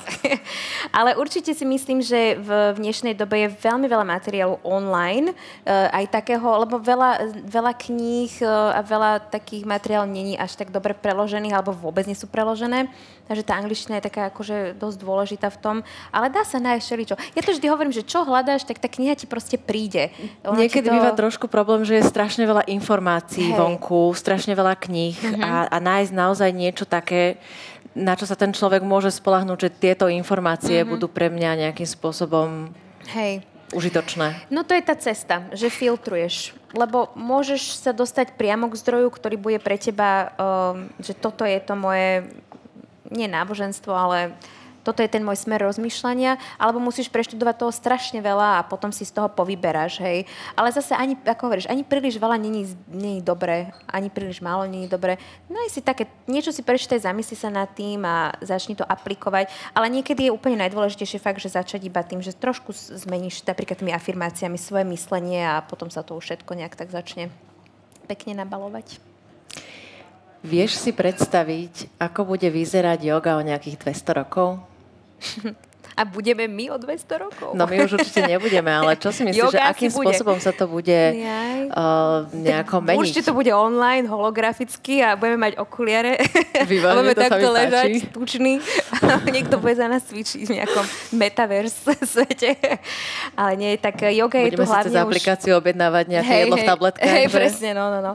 Ale určite si myslím, že v dnešnej dobe je veľmi veľa materiálu online, uh, aj takého, lebo veľa, veľa kníh uh, a veľa takých tých materiál není až tak dobre preložených alebo vôbec nie sú preložené. Takže tá angličtina je taká akože dosť dôležitá v tom. Ale dá sa nájsť všeličo. Ja to vždy hovorím, že čo hľadáš, tak tá kniha ti proste príde. Ona Niekedy to... býva trošku problém, že je strašne veľa informácií Hej. vonku, strašne veľa kníh uh-huh. a, a nájsť naozaj niečo také, na čo sa ten človek môže spolahnúť, že tieto informácie uh-huh. budú pre mňa nejakým spôsobom Hej užitočné? No to je tá cesta, že filtruješ. Lebo môžeš sa dostať priamo k zdroju, ktorý bude pre teba, um, že toto je to moje, nie náboženstvo, ale toto je ten môj smer rozmýšľania, alebo musíš preštudovať toho strašne veľa a potom si z toho povyberáš, hej. Ale zase ani, ako hovoríš, ani príliš veľa není, není dobré, ani príliš málo není dobré. No si také, niečo si prečítaj, zamysli sa nad tým a začni to aplikovať, ale niekedy je úplne najdôležitejšie fakt, že začať iba tým, že trošku zmeníš napríklad tými afirmáciami svoje myslenie a potom sa to všetko nejak tak začne pekne nabalovať. Vieš si predstaviť, ako bude vyzerať yoga o nejakých 200 rokov? A budeme my o 200 rokov? No my už určite nebudeme, ale čo si myslíš, že akým spôsobom sa to bude uh, nejako meniť? Určite to bude online, holograficky a budeme mať okuliare. Výborné, a budeme to takto ležať, tučný. Niekto bude za nás cvičiť v nejakom metaverse svete. Ale nie, tak yoga budeme je tu hlavne už... Budeme aplikáciu objednávať nejaké hej, jedlo v tabletke. Hej, že? presne, no, no, no.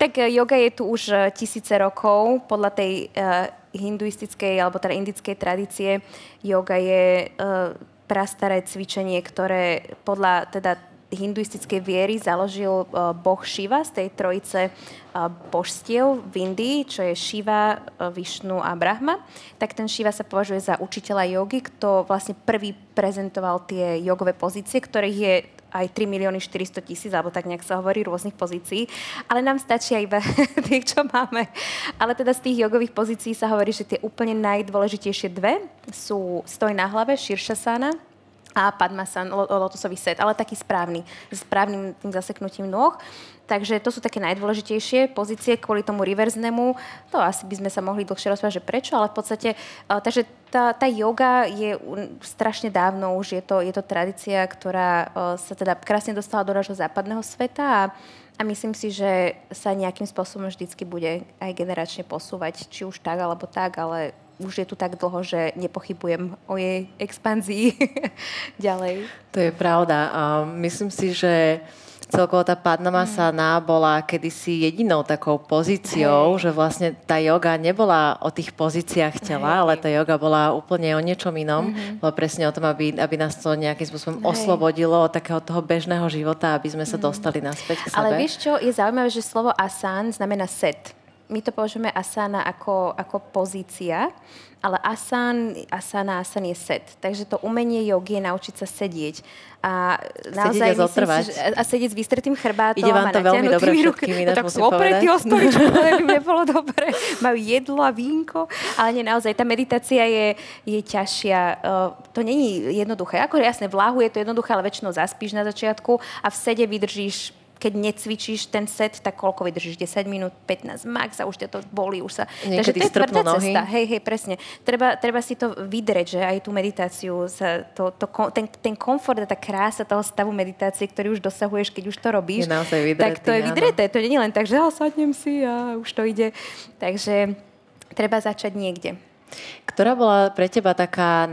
Tak yoga je tu už eh, tisíce rokov podľa tej uh, hinduistickej alebo teda indickej tradície yoga je uh, prastaré cvičenie, ktoré podľa teda hinduistickej viery založil uh, boh Shiva z tej trojice uh, božstiev v Indii, čo je Shiva, Višnu a Brahma. Tak ten Shiva sa považuje za učiteľa jogy, kto vlastne prvý prezentoval tie jogové pozície, ktorých je aj 3 milióny 400 tisíc, alebo tak nejak sa hovorí, rôznych pozícií. Ale nám stačí aj iba tých, čo máme. Ale teda z tých jogových pozícií sa hovorí, že tie úplne najdôležitejšie dve sú stoj na hlave, Shirshasana, a Padmasan, lotosový set, ale taký správny, s správnym tým zaseknutím nôh. Takže to sú také najdôležitejšie pozície kvôli tomu reverznému. To asi by sme sa mohli dlhšie rozprávať, že prečo, ale v podstate, takže tá, tá yoga je strašne dávno už, je to, je to tradícia, ktorá sa teda krásne dostala do nášho západného sveta a, a myslím si, že sa nejakým spôsobom vždycky bude aj generačne posúvať, či už tak alebo tak, ale už je tu tak dlho, že nepochybujem o jej expanzii ďalej. To je pravda. Myslím si, že celkovo tá Padmamasana bola kedysi jedinou takou pozíciou, Hej. že vlastne tá yoga nebola o tých pozíciách tela, Hej. ale tá yoga bola úplne o niečom inom. Mhm. Bola presne o tom, aby, aby nás to nejakým spôsobom Hej. oslobodilo od takého toho bežného života, aby sme sa dostali naspäť k sebe. Ale vieš čo, je zaujímavé, že slovo asan znamená set. My to považujeme asana ako, ako pozícia, ale asan, asana, asan je set. Takže to umenie jogy je naučiť sa sedieť. A naozaj a myslím zotrvať. si, a sedieť s vystretým chrbátom Ide vám a to veľmi dobre všetkým, ináč No tak sú opretí o stoličku, by nebolo dobre. Majú jedlo a vínko, ale nie, naozaj, tá meditácia je, je ťažšia. Uh, to není jednoduché. Ako jasné, v lahu je to jednoduché, ale väčšinou zaspíš na začiatku a v sede vydržíš keď necvičíš ten set, tak koľko vydržíš? 10 minút, 15 max a už ťa to bolí. Už sa... Takže to je tvrdá nohy. cesta. Hej, hej, presne. Treba, treba si to vydreť, že aj tú meditáciu, sa to, to, ten, ten komfort a tá krása toho stavu meditácie, ktorý už dosahuješ, keď už to robíš, Je naozaj tak to je vydretý, áno. vydreté. To nie je len tak, že sadnem si a už to ide. Takže treba začať niekde. Ktorá bola pre teba taká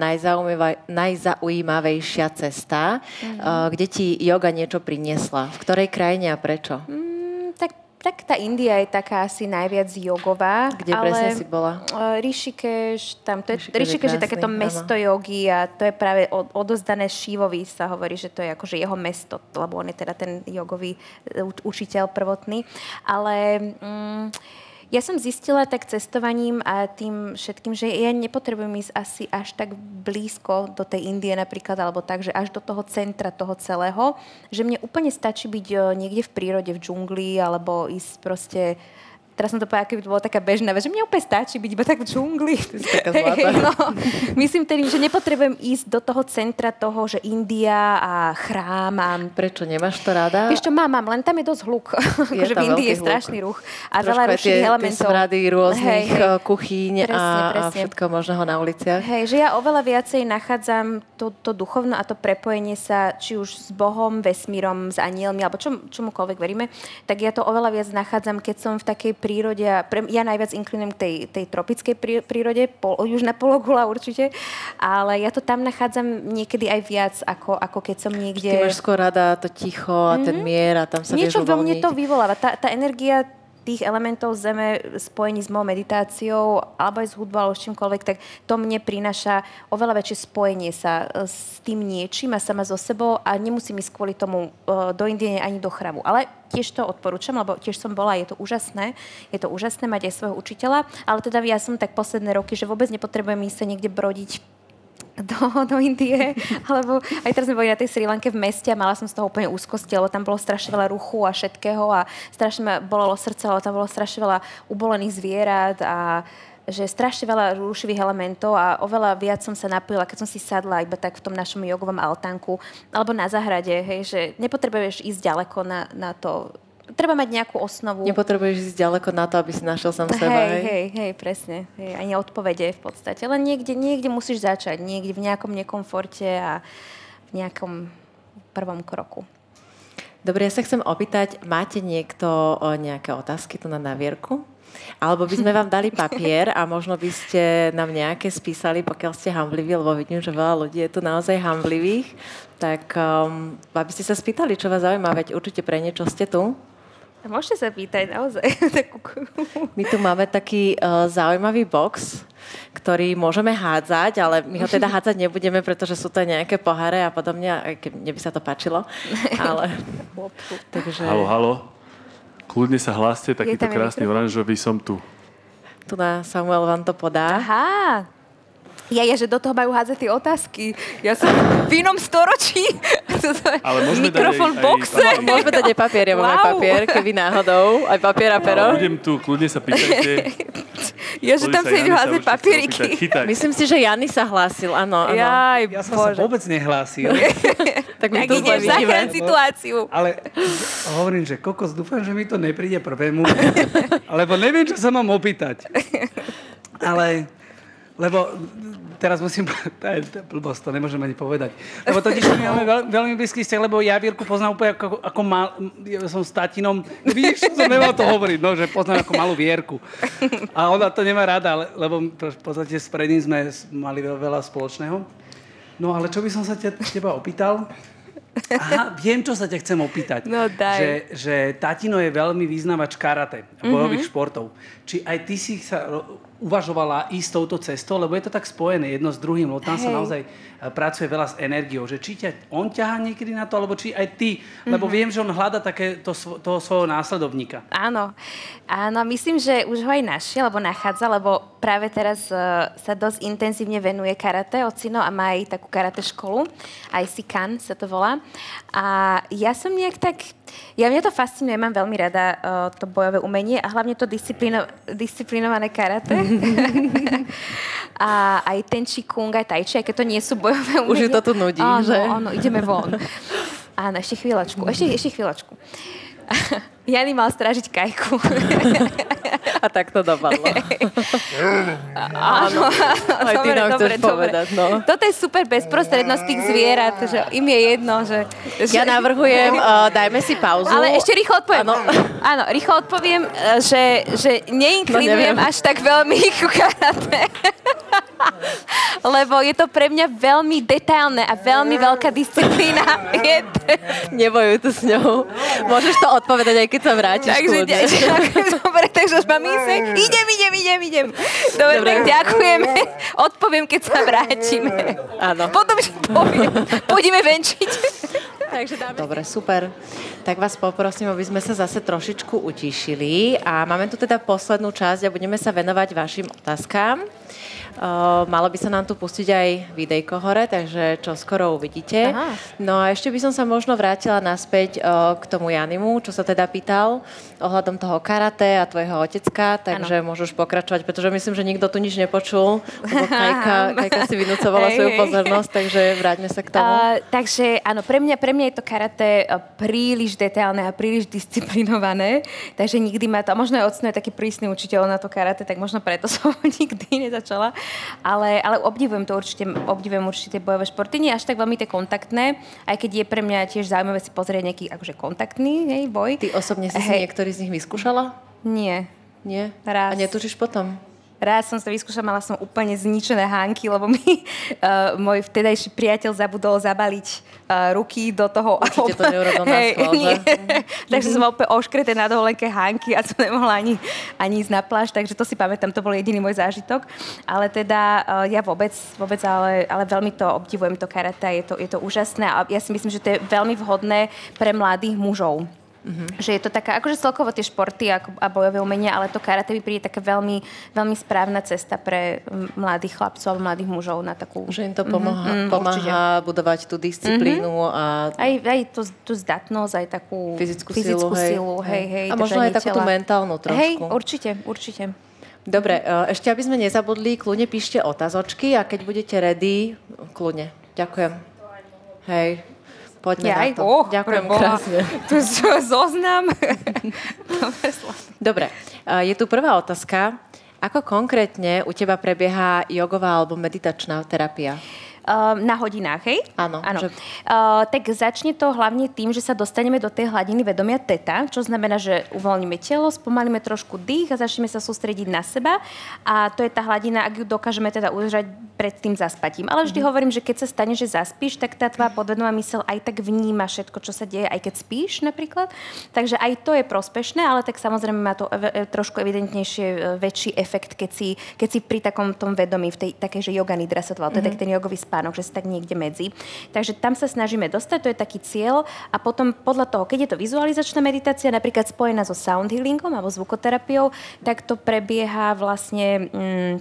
najzaujímavejšia cesta, Mhm. uh, kde ti yoga niečo priniesla? V ktorej krajine a prečo? Mm, tak, tak tá India je taká asi najviac jogová. Kde ale, presne si bola? Uh, Rishikesh, tam to je, Rishikesh je je takéto áno. mesto jogy a to je práve od, odozdané Šivovi sa hovorí, že to je akože jeho mesto, lebo on je teda ten jogový e, uč- učiteľ prvotný. Ale mm, ja som zistila tak cestovaním a tým všetkým, že ja nepotrebujem ísť asi až tak blízko do tej Indie napríklad, alebo tak, že až do toho centra toho celého, že mne úplne stačí byť e, niekde v prírode, v džungli, alebo ísť proste Teraz som to povedala, keby to bola taká bežná vec, že mne úplne stačí byť iba tak v džungli. no, myslím tedy, že nepotrebujem ísť do toho centra toho, že India a chrám a Prečo? Nemáš to rada? Vieš čo, mám, mám, len tam je dosť hluk. Je Akože v Indii je strašný ruch. A veľa tie, elementov. tie rôznych Hej, hej. eh, kuchyň Presne, a, a presne. všetko možného na uliciach. Hej, že ja oveľa viacej nachádzam to, to duchovno a to prepojenie sa, či už s Bohom, vesmírom, s anielmi, alebo čom, čomukoľvek veríme, tak ja to oveľa viac nachádzam, keď som v takej prírode a pre, ja najviac inklinujem k tej, tej tropickej prí, prírode, pol, južná pologula určite, ale ja to tam nachádzam niekedy aj viac, ako, ako keď som niekde... Ty máš skôr rada to ticho a ten mier a tam sa Niečo vo mne to vyvoláva. Tá, tá energia tých elementov zeme spojení s mojou meditáciou alebo aj s hudbou alebo s čímkoľvek, tak to mne prináša oveľa väčšie spojenie sa e, s tým niečím a sama so sebou a nemusím ísť kvôli tomu e, do Indie ani do chramu. Ale tiež to odporúčam, lebo tiež som bola, je to úžasné. Je to úžasné mať aj svojho učiteľa, ale teda ja som tak posledné roky, že vôbec nepotrebujem ísť sa niekde brodiť do, do Indie, alebo aj teraz sme boli na tej Sri Lanke v meste a mala som z toho úplne úzkosti, lebo tam bolo strašne veľa ruchu a všetkého a strašne ma bolelo srdce, lebo tam bolo strašne veľa ubolených zvierat a že strašne veľa rušivých elementov a oveľa viac som sa napojila, keď som si sadla iba tak v tom našom jogovom altánku alebo na zahrade, hej, že nepotrebuješ ísť ďaleko na, na to. Treba mať nejakú osnovu. Nepotrebuješ ísť ďaleko na to, aby si našiel sám seba. Hej, hej? hej, hej, presne. Hej, ani odpovede v podstate. Len niekde, niekde musíš začať. Niekde v nejakom nekomforte a v nejakom prvom kroku. Dobre, ja sa chcem opýtať, máte niekto nejaké otázky tu na navierku? Alebo by sme vám dali papier a možno by ste nám nejaké spísali, pokiaľ ste hambliví, lebo vidím, že veľa ľudí je tu naozaj hamblivých. Tak um, aby ste sa spýtali, čo vás zaujíma, veď určite pre niečo ste tu. Môžete sa pýtať naozaj. My tu máme taký uh, zaujímavý box, ktorý môžeme hádzať, ale my ho teda hádzať nebudeme, pretože sú to nejaké poháre a podobne, aj keď mne by sa to páčilo. Ale, takže Halo, halo. Kľudne sa hláste, takýto krásny oranžový som tu. tu na Samuel vám to podá. Aha. Ja, ja, že do toho majú hádzať tie otázky. Ja som v inom storočí. Ale môžeme dať Mikrofón aj- v aj boxe. papier. Môžeme dať aj papier, ja mám aj Wow. papier, keby náhodou, aj papier a pero. Ale budem tu, kľudne sa pýtajte. Ja, že tam sa idú hádzať papieriky. Chytať. Myslím si, že Jany sa hlásil, áno, áno. Jaj, Ja som bože. sa vôbec nehlásil, Tak my Tak to zle vidíme. situáciu. ale hovorím, že kokos, dúfam, že mi to nepríde prvému, lebo neviem, čo sa mám opýtať. Ale, lebo teraz musím, to je blbosť, to nemôžem ani povedať. Lebo totiž my máme veľ, veľmi blízky vzťah, lebo ja Vierku poznám úplne ako, ako mal, ja som s tatinom, vidíš, som nemal to hovoriť, no, že poznám ako malú Vierku. A ona to nemá rada, ale- lebo v podstate s predným sme mali veľ- veľa spoločného. No ale čo by som sa te, teba opýtal? Aha, viem, čo sa ťa chcem opýtať. No, daj. Že, že tatino je veľmi význavač karate a bojových mm-hmm. športov. Či aj ty si sa uvažovala ísť touto cestou, lebo je to tak spojené jedno s druhým, lebo tam sa Hej. naozaj e, pracuje veľa s energiou. Že či ťa on ťahá niekedy na to, alebo či aj ty. Lebo mm-hmm. viem, že on hľada také to, toho svojho následovníka. Áno, áno, myslím, že už ho aj našiel, alebo nachádza, lebo práve teraz uh, sa dosť intenzívne venuje karate, ocino, a má aj takú karate školu, aj Sikan sa to volá. A ja som nejak tak, ja mňa to fascinuje, mám veľmi rada uh, to bojové umenie a hlavne to disciplino, disciplinované karate. a aj ten Qigong, aj Tai Chi, aj keď to nie sú bojové umenia. Už ju to tu nudí, áno, že? Áno, ideme von. Áno, ešte chvíľočku, ešte, ešte chvíľočku. Jany mal strážiť kajku. A tak to dopadlo. Áno, Aj ty nám chceš povedať, no. Toto je super bezprostrednosť tých zvierat, že im je jedno, že... že... Ja navrhujem, uh, dajme si pauzu. Ale ešte rýchlo odpoviem. Áno. Áno, rýchlo odpoviem, e, že, že neinklinujem No, neviem. až tak veľmi ku karate. Lebo je to pre mňa veľmi detailné a veľmi veľká disciplína. Je, Nebojuj tu s ňou. Môžeš to odpovedať, aj keď sa vrátiš takže ďakujem, dobre, takže už mám ísť. Idem, idem, idem, idem. Dobre, Dobre. tak ďakujeme. Odpoviem, keď sa vrátime. Áno. Potom ti poviem. Pôjdeme venčiť. Takže dáme... Dobre, super. Tak vás poprosím, aby sme sa zase trošičku utišili a máme tu teda poslednú časť a budeme sa venovať vašim otázkám. Uh, malo by sa nám tu pustiť aj videjko hore, takže čo skoro uvidíte. Aha. No a ešte by som sa možno vrátila naspäť uh, k tomu Janimu, čo sa teda pýtal ohľadom toho karate a tvojho otecka, takže môžeš pokračovať, pretože myslím, že nikto tu nič nepočul, lebo Kajka, Kajka si vynúcovala svoju pozornosť, takže vráťme sa k tomu. Uh, takže áno, pre mňa, pre mňa je to karate uh, príliš detailné a príliš disciplinované, takže nikdy ma to, a možno je taký prísny učiteľ na to karate, tak možno preto som nikdy nezačala, ale, ale obdivujem to určite, obdivujem určite bojové športy, nie až tak veľmi tie kontaktné, aj keď je pre mňa tiež zaujímavé si pozrieť nejaký akože kontaktný hej, boj. Ty osobne si si Hej. niektorý z nich vyskúšala? Nie. Nie? Raz. A netušíš potom? Raz som to vyskúšala, mala som úplne zničené hánky, lebo mi uh, môj vtedajší priateľ zabudol zabaliť uh, ruky do toho. Určite to neurobil na schvál, že? takže som úplne oškreté na dovolenke hánky a som nemohla ani, ani ísť na pláž, takže to si pamätám, to bol jediný môj zážitok. Ale teda uh, ja vôbec, vôbec ale, ale veľmi to obdivujem, to karate, je to, je to úžasné a ja si myslím, že to je veľmi vhodné pre mladých mužov. Mm-hmm. Že je to taká, akože celkovo tie športy ako, a bojové umenia, ale to karate mi príde taká veľmi, veľmi správna cesta pre mladých chlapcov alebo mladých mužov na takú... Že im to pomáha, Mhm, pomáha budovať tú disciplínu a Aj, aj tú, tú zdatnosť, aj takú fyzickú, fyzickú silu. silu, hej, hej, a možno aj takú tú mentálnu trošku. Hej, určite, určite. Dobre, e, ešte aby sme nezabudli, kľudne píšte otázočky a keď budete ready, kľudne. Ďakujem. Hej, poďme Ja na to. oh, Ďakujem krásne. Tu zoznam. Dobre, Slav. Dobre, e, je tu prvá otázka. Ako konkrétne u teba prebieha jogová alebo meditačná terapia? Uh, na hodinách, hej? Áno, Áno. že- Uh, tak začne to hlavne tým, že sa dostaneme do tej hladiny vedomia teta, čo znamená, že uvoľníme telo, spomalíme trošku dých a začneme sa sústrediť na seba. A to je tá hladina, ak ju dokážeme teda udržať pred tým zaspatím. Ale vždy hovorím, že keď sa stane, že zaspíš, tak tá tvoja podvedomá mysel aj tak vníma všetko, čo sa deje, aj keď spíš napríklad. Takže aj to je prospešné, ale tak samozrejme má to ev- trošku evidentnejšie e, väčší efekt, keď si, keď si pri takom tom vedomí, v tej takej, že yoga nidra sa to to je taký ten jogový spánok, že si tak niekde medzi. Takže tam sa snažíme dostať, to je taký cieľ a potom podľa toho, keď je to vizualizačná meditácia, napríklad spojená so sound healingom alebo zvukoterapiou, tak to prebieha vlastne... Mm,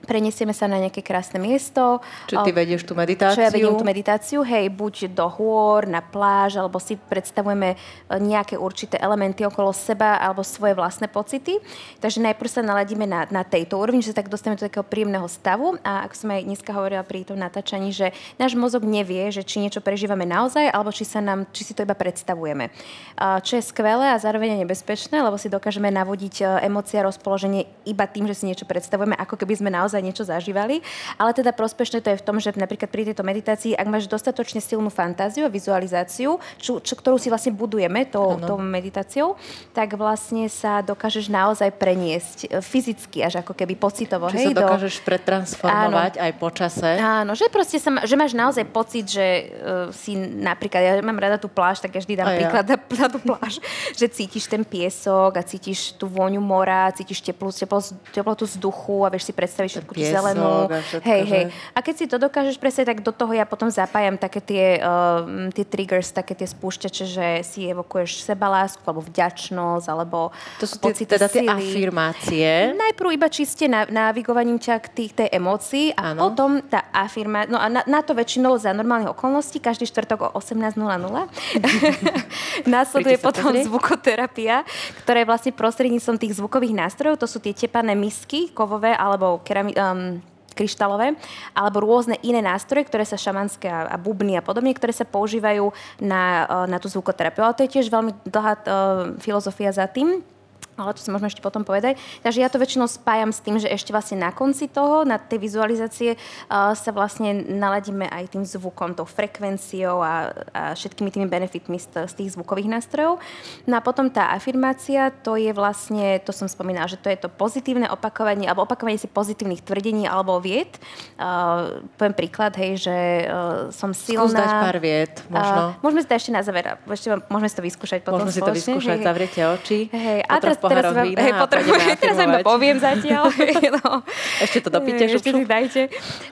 Prenesieme sa na nejaké krásne miesto. Čiže ty vedieš tú meditáciu? čo ja vediem tú meditáciu, hej, buď do hôr, na pláž, alebo si predstavujeme e, nejaké určité elementy okolo seba, alebo svoje vlastné pocity. Takže najprv sa naladíme na, na tejto úrovni, že sa tak dostaneme do takého príjemného stavu. A ako som aj dneska hovorila pri tom natáčaní, že náš mozog nevie, že či niečo prežívame naozaj, alebo či, sa nám, či si to iba predstavujeme. Čo je skvelé a zároveň je nebezpečné, lebo si dokážeme navodiť e, emócie a rozpoloženie iba tým, že si niečo predstavujeme, ako keby sme naozaj naozaj niečo zažívali. Ale teda prospešné to je v tom, že napríklad pri tejto meditácii, ak máš dostatočne silnú fantáziu a vizualizáciu, čo, čo, ktorú si vlastne budujeme tou, tou meditáciou, tak vlastne sa dokážeš naozaj preniesť e, fyzicky až ako keby pocitovo. Čiže hej, sa dokážeš do... pretransformovať Áno. aj po čase. Áno, že proste sa, že máš naozaj pocit, že uh, si napríklad, ja mám rada tú pláž, tak ja vždy dám a príklad ja. na, na tú pláž, že cítiš ten piesok a cítiš tú vôňu mora, cítiš teplú, teplotu, teplotu vzduchu a vieš si predstaviť všetku tú zelenú. Všetko, hej, hej. A keď si to dokážeš presne, tak do toho ja potom zapájam také tie, uh, tie triggers, také tie spúšťače, že si evokuješ sebalásku alebo vďačnosť, alebo To sú tie, teda tie afirmácie. Najprv iba čiste navigovaním ťa k tých, tej emócii a ano. potom tá afirmácia, no a na, na to väčšinou za normálnych okolností, každý štvrtok o 18.00 následuje potom pozrieť. zvukoterapia, ktorá je vlastne prostredníctvom tých zvukových nástrojov, to sú tie tepané misky kovové alebo kerami, um, kryštálové, alebo rôzne iné nástroje, ktoré sa šamanské a, a bubny a podobne, ktoré sa používajú na, uh, na tú zvukoterapiu. Ale to je tiež veľmi dlhá uh, filozofia za tým ale to si môžeme ešte potom povedať. Takže ja to väčšinou spájam s tým, že ešte vlastne na konci toho, na tej vizualizácie uh, sa vlastne naladíme aj tým zvukom, tou frekvenciou a, a všetkými tými benefitmi z, z tých zvukových nástrojov. No a potom tá afirmácia, to je vlastne, to som spomínala, že to je to pozitívne opakovanie, alebo opakovanie si pozitívnych tvrdení alebo vied. Uh, poviem príklad, hej, že uh, som silná. Skús dať pár vied, možno. Uh, môžeme si to ešte na záver, ešte môžeme si to vyskúšať potom Môžeme spoločne. si to vyskúšať, hej, zavriete oči. Hej, a teraz teraz vám, hej, potrebujem, teraz vám iba poviem zatiaľ. no. Ešte to dopíte, Ešte si dajte.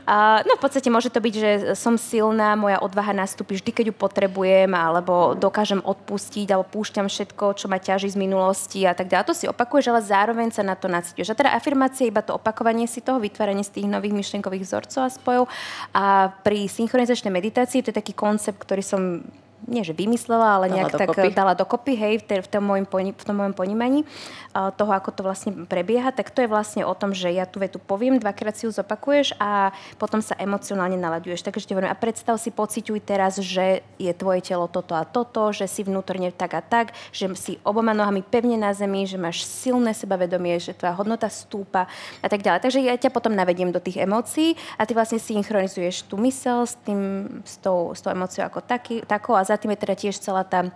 Uh, no v podstate môže to byť, že som silná, moja odvaha nastúpi vždy, keď ju potrebujem, alebo dokážem odpustiť, alebo púšťam všetko, čo ma ťaží z minulosti a tak ďalej. To si opakuješ, ale zároveň sa na to nacítiš. A teda afirmácia je iba to opakovanie si toho, vytváranie z tých nových myšlenkových vzorcov a spojov. A pri synchronizačnej meditácii to je taký koncept, ktorý som nie že vymyslela, ale nejak dala tak dokopy. dala dokopy, hej, v, te, v, tom môjom, v tom môjom ponímaní uh, toho, ako to vlastne prebieha, tak to je vlastne o tom, že ja tú vetu poviem, dvakrát si ju zopakuješ a potom sa emocionálne nalaďuješ. Takže ti hovorím, a predstav si, pociťuj teraz, že je tvoje telo toto a toto, že si vnútorne tak a tak, že si oboma nohami pevne na zemi, že máš silné sebavedomie, že tvoja hodnota stúpa a tak ďalej. Takže ja ťa potom navediem do tých emócií a ty vlastne synchronizuješ tú mysel s, tým, s, tou, s tou emóciou ako taký, takou a za tým je teda tiež celá tá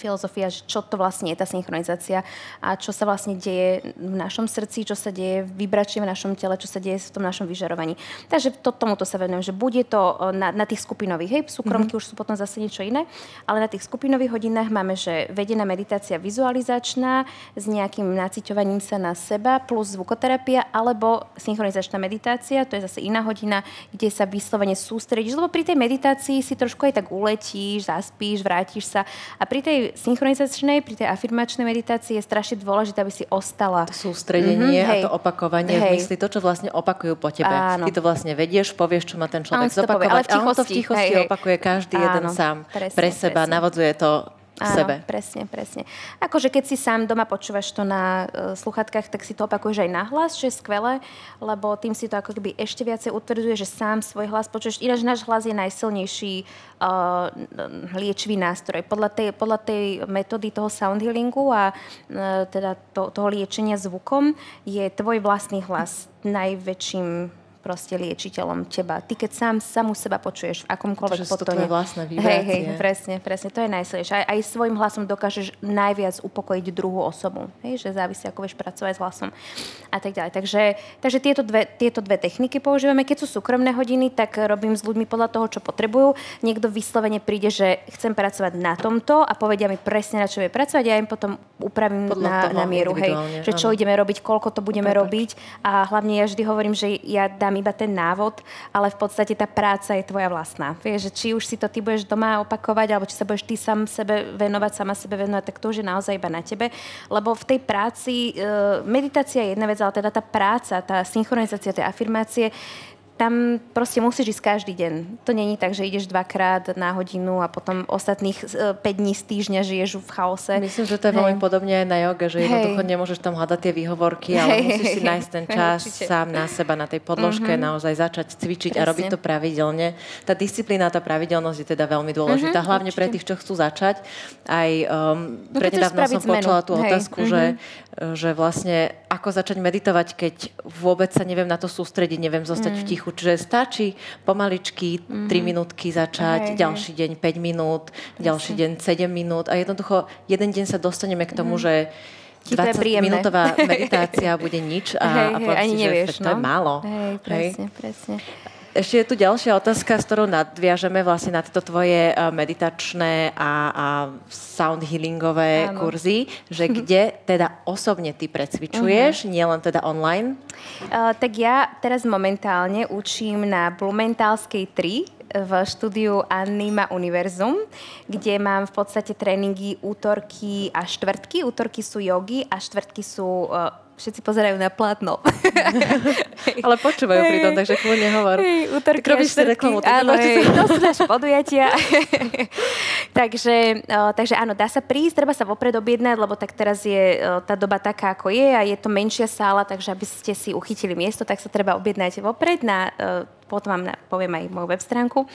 filozofia, že čo to vlastne je tá synchronizácia a čo sa vlastne deje v našom srdci, čo sa deje v vybračí v našom tele, čo sa deje v tom našom vyžarovaní. Takže to, tomuto sa venujem, že bude to na, na tých skupinových, hej, súkromky mm-hmm. už sú potom zase niečo iné, ale na tých skupinových hodinách máme, že vedená meditácia vizualizačná s nejakým naciťovaním sa na seba plus zvukoterapia alebo synchronizačná meditácia, to je zase iná hodina, kde sa vyslovene sústredíš, lebo pri tej meditácii si trošku aj tak uletíš, zaspíš, vrátiš sa a pri tej synchronizačnej, pri tej afirmačnej meditácii je strašne dôležité, aby si ostala. To sústredenie mm-hmm, a to opakovanie hej. v mysli, to, čo vlastne opakujú po tebe. Áno. Ty to vlastne vedieš, povieš, čo má ten človek zopakovať. Ale v tichosti, a on to v tichosti hej, opakuje každý Áno, jeden sám presne, pre seba, presne. navodzuje to Áno, sebe. presne, presne. Akože keď si sám doma počúvaš to na uh, sluchatkách, tak si to opakuješ aj na hlas, čo je skvelé, lebo tým si to ako keby ešte viacej utvrdzuje, že sám svoj hlas počuješ. Ináč náš hlas je najsilnejší uh, liečivý nástroj. Podľa tej, podľa tej metódy toho sound healingu a uh, teda to, toho liečenia zvukom je tvoj vlastný hlas najväčším proste liečiteľom teba. Ty keď sám samú seba počuješ v akomkoľvek potone. To vlastné vibrácie. Hej, hej, presne, presne. To je najsilnejšie. Aj, aj svojim hlasom dokážeš najviac upokojiť druhú osobu. Hej, že závisí, ako vieš pracovať s hlasom a tak ďalej. Takže, takže tieto, dve, tieto dve techniky používame. Keď sú súkromné hodiny, tak robím s ľuďmi podľa toho, čo potrebujú. Niekto vyslovene príde, že chcem pracovať na tomto a povedia mi presne, na čo je pracovať. Ja im potom upravím na, na mieru. Hej, že čo áno. ideme robiť, koľko to budeme to robiť. A hlavne ja vždy hovorím, že ja dám dám iba ten návod, ale v podstate tá práca je tvoja vlastná. Vieš, či už si to ty budeš doma opakovať, alebo či sa budeš ty sám sebe venovať, sama sebe venovať, tak to už je naozaj iba na tebe. Lebo v tej práci, e, meditácia je jedna vec, ale teda tá práca, tá synchronizácia, tie afirmácie, tam proste musíš ísť každý deň. To není tak, že ideš dvakrát na hodinu a potom ostatných 5 dní z týždňa žiješ v chaose. Myslím, že to je veľmi podobne aj na joge, že jednoducho nemôžeš tam hľadať tie výhovorky, ale Hej, musíš si hej, nájsť ten čas určite. sám na seba, na tej podložke, naozaj začať cvičiť a Presne. robiť to pravidelne. Tá disciplína, tá pravidelnosť je teda veľmi dôležitá, hlavne pre tých, čo chcú začať. Aj um, No, prednedávno som zmenu. počula tú Hej, otázku, že, že vlastne ako začať meditovať, keď vôbec sa neviem na to sústrediť, neviem zostať v tichu. Čiže stačí pomaličky 3 minútky začať, Hej, hej. ďalší deň 5 minút, ďalší deň 7 minút a jednoducho jeden deň sa dostaneme k tomu, že Ti to je 20 príjemné. minútová meditácia bude nič a, hej, a hej, ani si, že nevieš, to je no. málo. Hej, presne, presne. Ešte je tu ďalšia otázka, s ktorou nadviažeme vlastne na tieto tvoje eh, meditačné a, a sound healingové Áno. kurzy, že kde teda osobne ty precvičuješ, Mhm. nielen teda online. Uh, tak ja teraz momentálne učím na Blumentálskej 3 v štúdiu Anima Univerzum, kde mám v podstate tréningy útorky a štvrtky. Útorky sú jogy a štvrtky sú... Uh, všetci pozerajú na plátno. Ale počúvajú pri tom, takže kľudne hovor. Hej, útorky Tak robíš reklamu, Áno, hej, to sú naše podujatia. takže, o, takže áno, dá sa prísť, treba sa vopred objednať, lebo tak teraz je o, tá doba taká, ako je a je to menšia sála, takže aby ste si uchytili miesto, tak sa treba objednať vopred na o, potom vám poviem aj moju web stránku.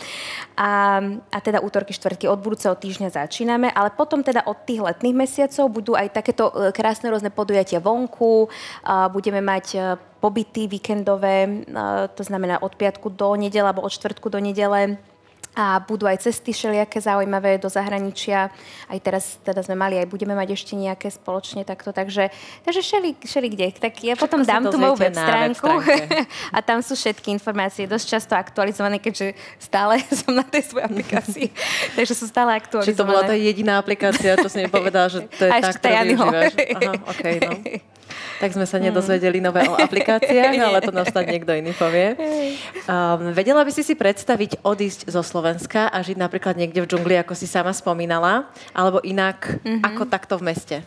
A, a teda útorky, štvrtky od budúceho týždňa začíname, ale potom teda od tých letných mesiacov budú aj takéto e, krásne rôzne podujatia vonku. Budeme mať e, pobyty víkendové, e, to znamená od piatku do nedele alebo od štvrtku do nedele a budú aj cesty všelijaké zaujímavé do zahraničia. Aj teraz teda sme mali, aj budeme mať ešte nejaké spoločne takto. Takže, takže šeli, šeli kde. Tak ja potom dám tú moju web stránku web a tam sú všetky informácie dosť často aktualizované, keďže stále som na tej svojej aplikácii. takže sú stále aktualizované. Či to bola tá jediná aplikácia, čo si mi povedala, že to je tá, ktorú využívaš. Aha, okay, no. Tak sme sa nedozvedeli nové o aplikáciách, ale to nám snad niekto iný povie. Um, vedela by si si predstaviť odísť zo Slovenska a žiť napríklad niekde v džungli, ako si sama spomínala, alebo inak, ako takto v meste?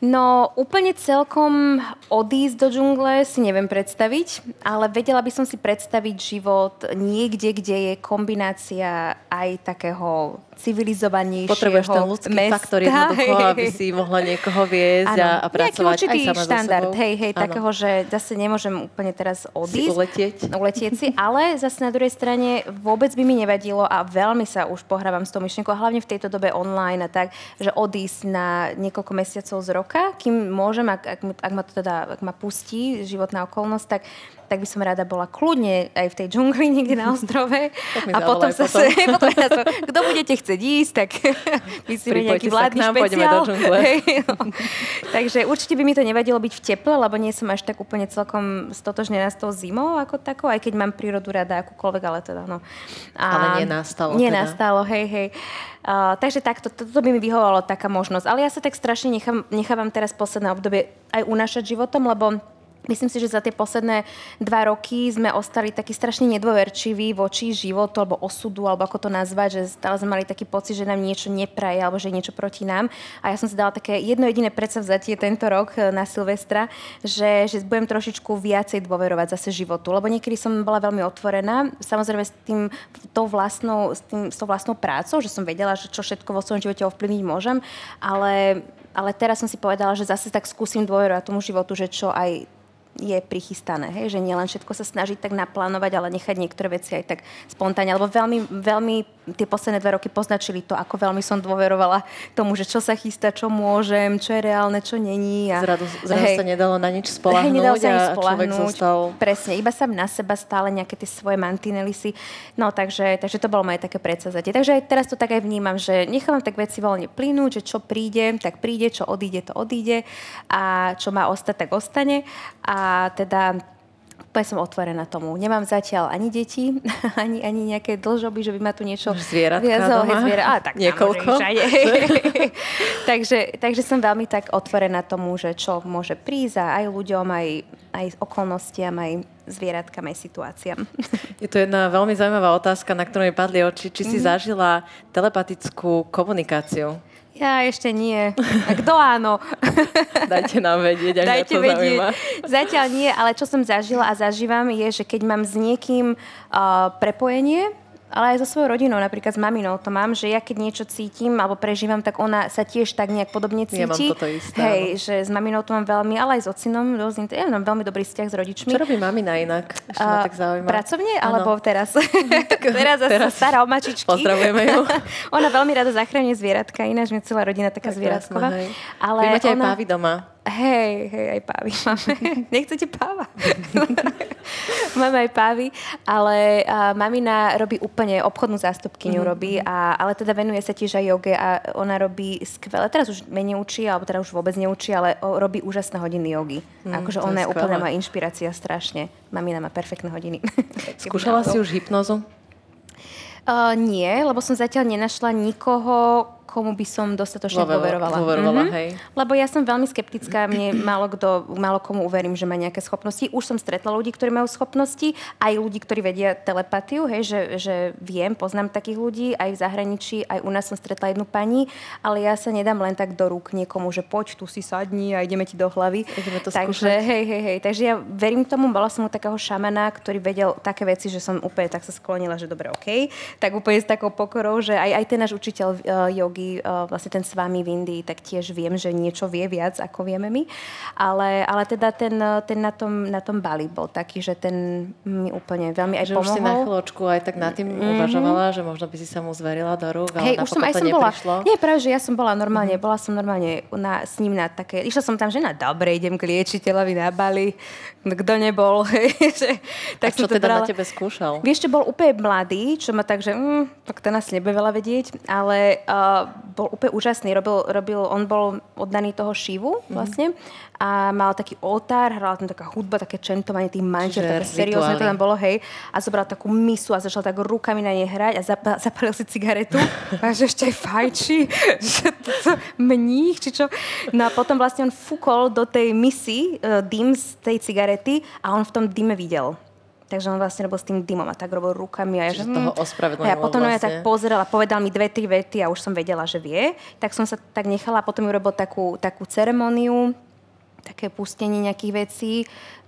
No, úplne celkom odísť do džungle si neviem predstaviť, ale vedela by som si predstaviť život niekde, kde je kombinácia aj takého civilizovanejšieho Potrebuješ ten ľudský mesta. faktor jednoducho, aby si mohla niekoho viesť a, a Áno, pracovať aj sama štandard, hej, hej, Áno. takého, že zase nemôžem úplne teraz odísť. uletieť. Uletieť si, ale zase na druhej strane vôbec by mi nevadilo a veľmi sa už pohrávam s tou myšlienkou, a hlavne v tejto dobe online a tak, že odísť na niekoľko mesiacov z roka, kým môžem, ak, ak, ak ma to teda, ak ma pustí životná okolnosť, tak tak by som rada bola kľudne aj v tej džungli niekde na ostrove. a potom sa potom. potom. ja to, kto budete chcieť ísť, tak myslíme nejaký vládny nám, špeciál. do. Hej, no. Takže určite by mi to nevadilo byť v teple, lebo nie som až tak úplne celkom stotožnená s tou zimou ako takou, aj keď mám prírodu rada akúkoľvek, ale teda no. A, Ale nie nastalo Nie teda. hej, hej. Uh, takže takto, to, to by mi vyhovovalo taká možnosť. Ale ja sa tak strašne nechám, nechávam teraz posledné obdobie aj unášať životom, lebo Myslím si, že za tie posledné dva roky sme ostali takí strašne nedôverčiví voči životu alebo osudu, alebo ako to nazvať, že stále sme mali taký pocit, že nám niečo nepraje alebo že je niečo proti nám. A ja som si dala také jedno jediné predsavzatie tento rok e, na Silvestra, že, že budem trošičku viacej dôverovať zase životu. Lebo niekedy som bola veľmi otvorená, samozrejme s, tým, tou vlastnou, s, tým, s tou vlastnou prácou, že som vedela, že čo všetko vo svojom živote ovplyvniť môžem, ale, ale teraz som si povedala, že zase tak skúsim dôverovať tomu životu, že čo aj je prichystané, hej? že nielen všetko sa snažiť tak naplánovať, ale nechať niektoré veci aj tak spontánne, lebo veľmi, veľmi tie posledné dva roky poznačili to, ako veľmi som dôverovala tomu, že čo sa chystá, čo môžem, čo je reálne, čo není. A, Zrazu, zrazu sa nedalo na nič spolahnúť Hej, nedalo sa nič spolahnúť. zostal... Presne, iba sa na seba stále nejaké tie svoje mantinely si. No takže, takže to bolo moje také predsazatie. Takže aj teraz to tak aj vnímam, že nechávam tak veci voľne plynúť, že čo príde, tak príde, čo odíde, to odíde a čo má ostať, tak ostane. A teda úplne som otvorená tomu. Nemám zatiaľ ani deti, ani, ani nejaké dlžoby, že by ma tu niečo... Zvieratka viazalo, doma? zviera, ale tak Niekoľko? takže, takže som veľmi tak otvorená tomu, že čo môže prísť a aj ľuďom, aj, aj okolnostiam, aj zvieratkám, aj situáciám. Je to jedna veľmi zaujímavá otázka, na ktorú mi padli oči. Či si Mhm. zažila telepatickú komunikáciu? Ja ešte nie. A kto áno? Dajte nám vedieť, ak Dajte to vedieť. zaujíma. Zatiaľ nie, ale čo som zažila a zažívam je, že keď mám s niekým uh, prepojenie, ale aj so svojou rodinou, napríklad s maminou to mám, že ja keď niečo cítim alebo prežívam, tak ona sa tiež tak nejak podobne cíti. Ja mám toto isté, Hej, že s maminou to mám veľmi, ale aj s ocinom, rôznym, ja mám veľmi dobrý vzťah s rodičmi. Čo robí mamina inak? Ešte A tak zaujíma. Pracovne, Áno. alebo teraz? teraz teraz. stará o mačičky. Pozdravujeme ju. ona veľmi rada zachráňuje zvieratka, ináč mi celá rodina taká Tak zvieratková. Ale Vy máte aj ona... pávy doma. Hej, hej, aj pávy máme. Nechcete páva? máme aj pávy, ale a, mamina robí úplne obchodnú zástupkyňu Mhm, robí, a, ale teda venuje sa tiež aj joge a ona robí skvelé, teraz už menej učí, alebo teda už vôbec neučí, ale o, robí úžasné hodiny jogy. akože Mm, je ona je úplne skvelé. moja inšpirácia strašne. Mamina má perfektné hodiny. Skúšala si už hypnozu? Uh, nie, lebo som zatiaľ nenašla nikoho, komu by som dostatočne Dôver- dôverovala. dôverovala, Mhm. hej. Lebo ja som veľmi skeptická, mne málo, kto, málo komu uverím, že má nejaké schopnosti. Už som stretla ľudí, ktorí majú schopnosti, aj ľudí, ktorí vedia telepatiu, hej, že, že viem, poznám takých ľudí, aj v zahraničí, aj u nás som stretla jednu pani, ale ja sa nedám len tak do rúk niekomu, že poď, tu si sadni a ideme ti do hlavy. Ideme to Takže skúšať. hej, hej, hej. Takže ja verím tomu, bola som u takého šamana, ktorý vedel také veci, že som úplne tak sa sklonila, že dobre, OK. Tak úplne s takou pokorou, že aj, aj ten náš učiteľ uh, jogy, uh, vlastne ten s vami v Indii, tak tiež viem, že niečo vie viac, ako vieme my. Ale, ale teda ten, uh, ten na, tom, na tom Bali bol taký, že ten mi úplne veľmi aj Že už si na pomohol. chvíľočku aj tak nad tým uvažovala, že možno by si sa mu zverila do rúk, ale Hej, už som aj som bola. neprišlo. Nie, práve, že ja som bola normálne, bola som normálne na, s ním na také, išla som tam, že na dobre, idem k liečiteľovi na Bali, kto nebol, že, Tak čo som to teda na brala. tebe skúšal? Vieš, čo bol úplne mladý, čo ma tak, že mm, tak ten asi nebude veľa vedieť, ale uh, bol úplne úžasný. Robil, robil, on bol oddaný toho Šivu vlastne a mal taký oltár, hrala tam taká hudba, také čentovanie tých manžel, také seriózne to tam bolo, hej. A zobral takú misu a začal tak rukami na nej hrať a zap- zapalil si cigaretu a že ešte aj fajči, že to, mních, či čo. No a potom vlastne on fúkol do tej misy uh, dym z tej cigarety a on v tom dyme videl. Takže on vlastne robil s tým dymom a tak robil rukami. A ja, Čiže že, toho hm. ospravedlnil A ja potom vlastne. tak pozrel a povedal mi dve, tri vety a už som vedela, že vie. Tak som sa tak nechala potom urobil takú, takú ceremoniu, také pustenie nejakých vecí,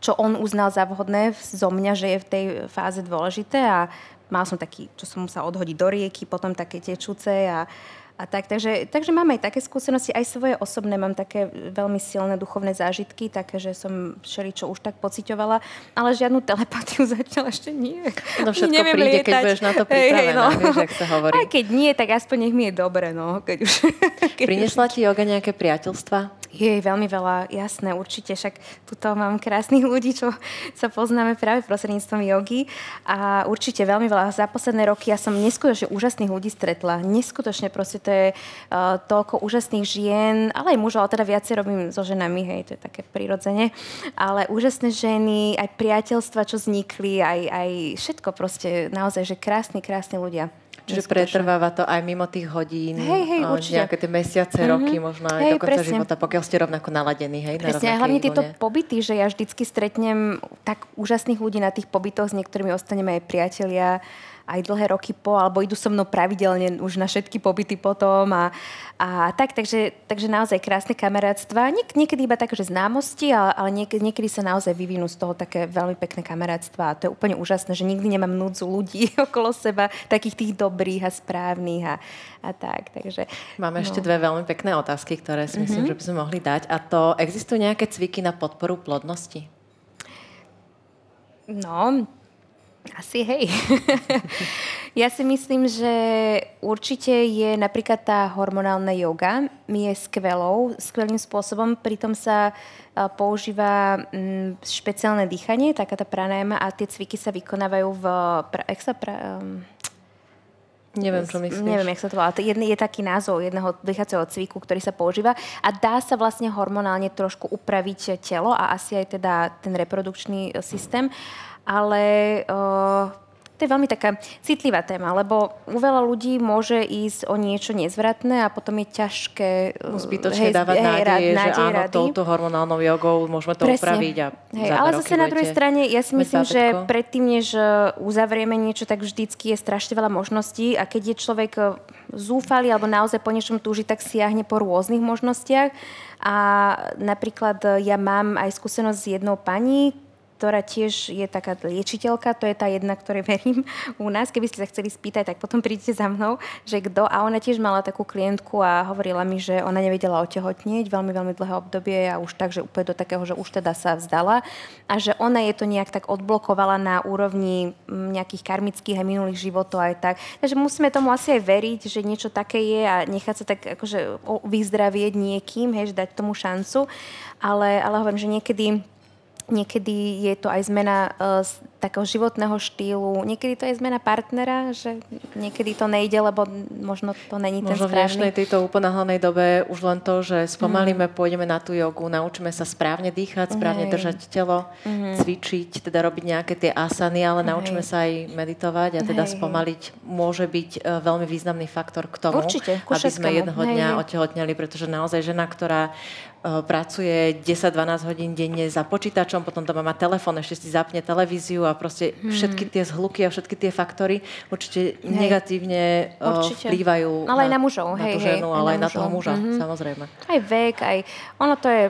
čo on uznal za vhodné zo mňa, že je v tej fáze dôležité a mal som taký, čo som musela odhodiť do rieky, potom také tečúce a, a tak. Takže, takže mám aj také skúsenosti, aj svoje osobné, mám také veľmi silné duchovné zážitky, také, že som všeličo už tak pociťovala, ale žiadnu telepatiu zatiaľ ešte nie. No všetko Neviem príde, keď lietať. budeš na to Hej, hej, pripravená, vieš, jak sa hovorí. Aj keď nie, tak aspoň nech mi je dobre, no. Keď už, keď už Priniesla ti yoga nejaké priateľstva? Je veľmi veľa, jasné, určite, však tuto mám krásnych ľudí, čo sa poznáme práve prostredníctvom jogy a určite veľmi veľa. Za posledné roky ja som neskutočne úžasných ľudí stretla. Neskutočne proste to je uh, toľko úžasných žien, ale aj mužov, ale teda viacej robím so ženami, hej, to je také prirodzene. Ale úžasné ženy, aj priateľstva, čo vznikli, aj, aj všetko proste, naozaj, že krásni, krásni ľudia. Čiže pretrváva to aj mimo tých hodín, Hej, hej, a určite. nejaké tie mesiace, roky, možno aj Hej, do konca presne. života, pokiaľ ste rovnako naladení, hej, na Presne, a rovnakej hlavne tieto pobyty, že ja vždycky stretnem tak úžasných ľudí na tých pobytoch, s niektorými ostaneme aj priatelia, aj dlhé roky po, alebo idú so mnou pravidelne už na všetky pobyty potom a, a tak, takže, takže naozaj krásne kamarátstva. Niek- niekedy iba také, že známosti, ale, ale niekedy, niekedy sa naozaj vyvinú z toho také veľmi pekné kamarátstva a to je úplne úžasné, že nikdy nemám núdzu ľudí okolo seba, takých tých dobrých a správnych a, a tak, takže... Máme no. ešte dve veľmi pekné otázky, ktoré si myslím, že by sme mohli dať. A to, existujú nejaké cviky na podporu plodnosti? No, asi hej. ja si myslím, že určite je napríklad tá hormonálna yoga je skvelou, skvelým spôsobom, pritom sa a, používa mm, špeciálne dýchanie, taká tá pranajma a tie cviky sa vykonávajú v... Pra, jak sa pra, um, Neviem, čo myslíš. Neviem, jak sa to volá. Je, je taký názov jedného dýchacieho cviku, ktorý sa používa a dá sa vlastne hormonálne trošku upraviť telo a asi aj teda ten reprodukčný e, systém. Ale to je veľmi taká citlivá téma, lebo u veľa ľudí môže ísť o niečo nezvratné a potom je ťažké no, zbytočne hej, dávať hej, nádeje, že nádej, áno, rady. touto hormonálnou jogou môžeme to Presne. upraviť a hej, Ale zase na druhej strane, ja si myslím, že predtým, než e, uzavrieme niečo, tak vždycky je strašne veľa možností a keď je človek e, zúfalý alebo naozaj po niečom túži, tak siahne po rôznych možnostiach. A napríklad e, ja mám aj skúsenosť s jednou pani, ktorá tiež je taká liečiteľka, to je tá jedna, ktorej verím u nás. Keby ste sa chceli spýtať, tak potom príďte za mnou, že kto. A ona tiež mala takú klientku a hovorila mi, že ona nevedela otehotnieť veľmi, veľmi dlhé obdobie a už tak, že úplne do takého, že už teda sa vzdala a že ona je to nejak tak odblokovala na úrovni mm, nejakých karmických a minulých životov aj tak. Takže musíme tomu asi aj veriť, že niečo také je a nechať sa tak akože vyzdravieť niekým, hej, že dať tomu šancu. Ale, ale hovorím, že niekedy Niekedy je to aj zmena uh, takého životného štýlu, niekedy to je zmena partnera, že niekedy to nejde, lebo možno to není možno ten správny. v dnešnej tejto uponáhlanej dobe už len to, že spomalíme, mm. pôjdeme na tú jogu, naučíme sa správne dýchať, správne Hej. držať telo, mm. cvičiť, teda robiť nejaké tie asany, ale Hej. naučíme sa aj meditovať a teda Hej. spomaliť môže byť uh, veľmi významný faktor k tomu, Určite, aby sme jedného dňa Hej. otehotneli, pretože naozaj žena, ktorá pracuje 10-12 hodín denne za počítačom, potom doma má telefón, ešte si zapne televíziu a proste hmm. všetky tie zhluky a všetky tie faktory určite hej. negatívne určite. vplývajú ale na, aj na mužov, na hej, tú ženu, hej, ale aj na, na toho muža, mm-hmm. samozrejme. Aj vek, aj ono to je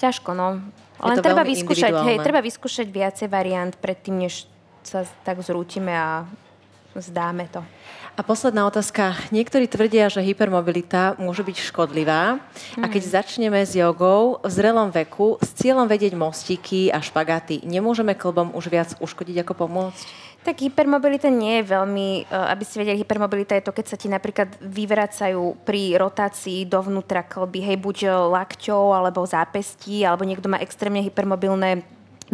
ťažko, no. Len treba vyskúšať, hej, treba vyskúšať viacej variant predtým, než sa tak zrútime a zdáme to. A posledná otázka. Niektorí tvrdia, že hypermobilita môže byť škodlivá. A keď mhm. začneme s jogou v zrelom veku s cieľom vedieť mostiky a špagaty, nemôžeme klbom už viac uškodiť ako pomôcť? Tak hypermobilita nie je veľmi, eh, aby si vedeli, hypermobilita je to, keď sa ti napríklad vyvracajú pri rotácii dovnútra klby, hej, buď lakťou alebo zápestí, alebo niekto má extrémne hypermobilné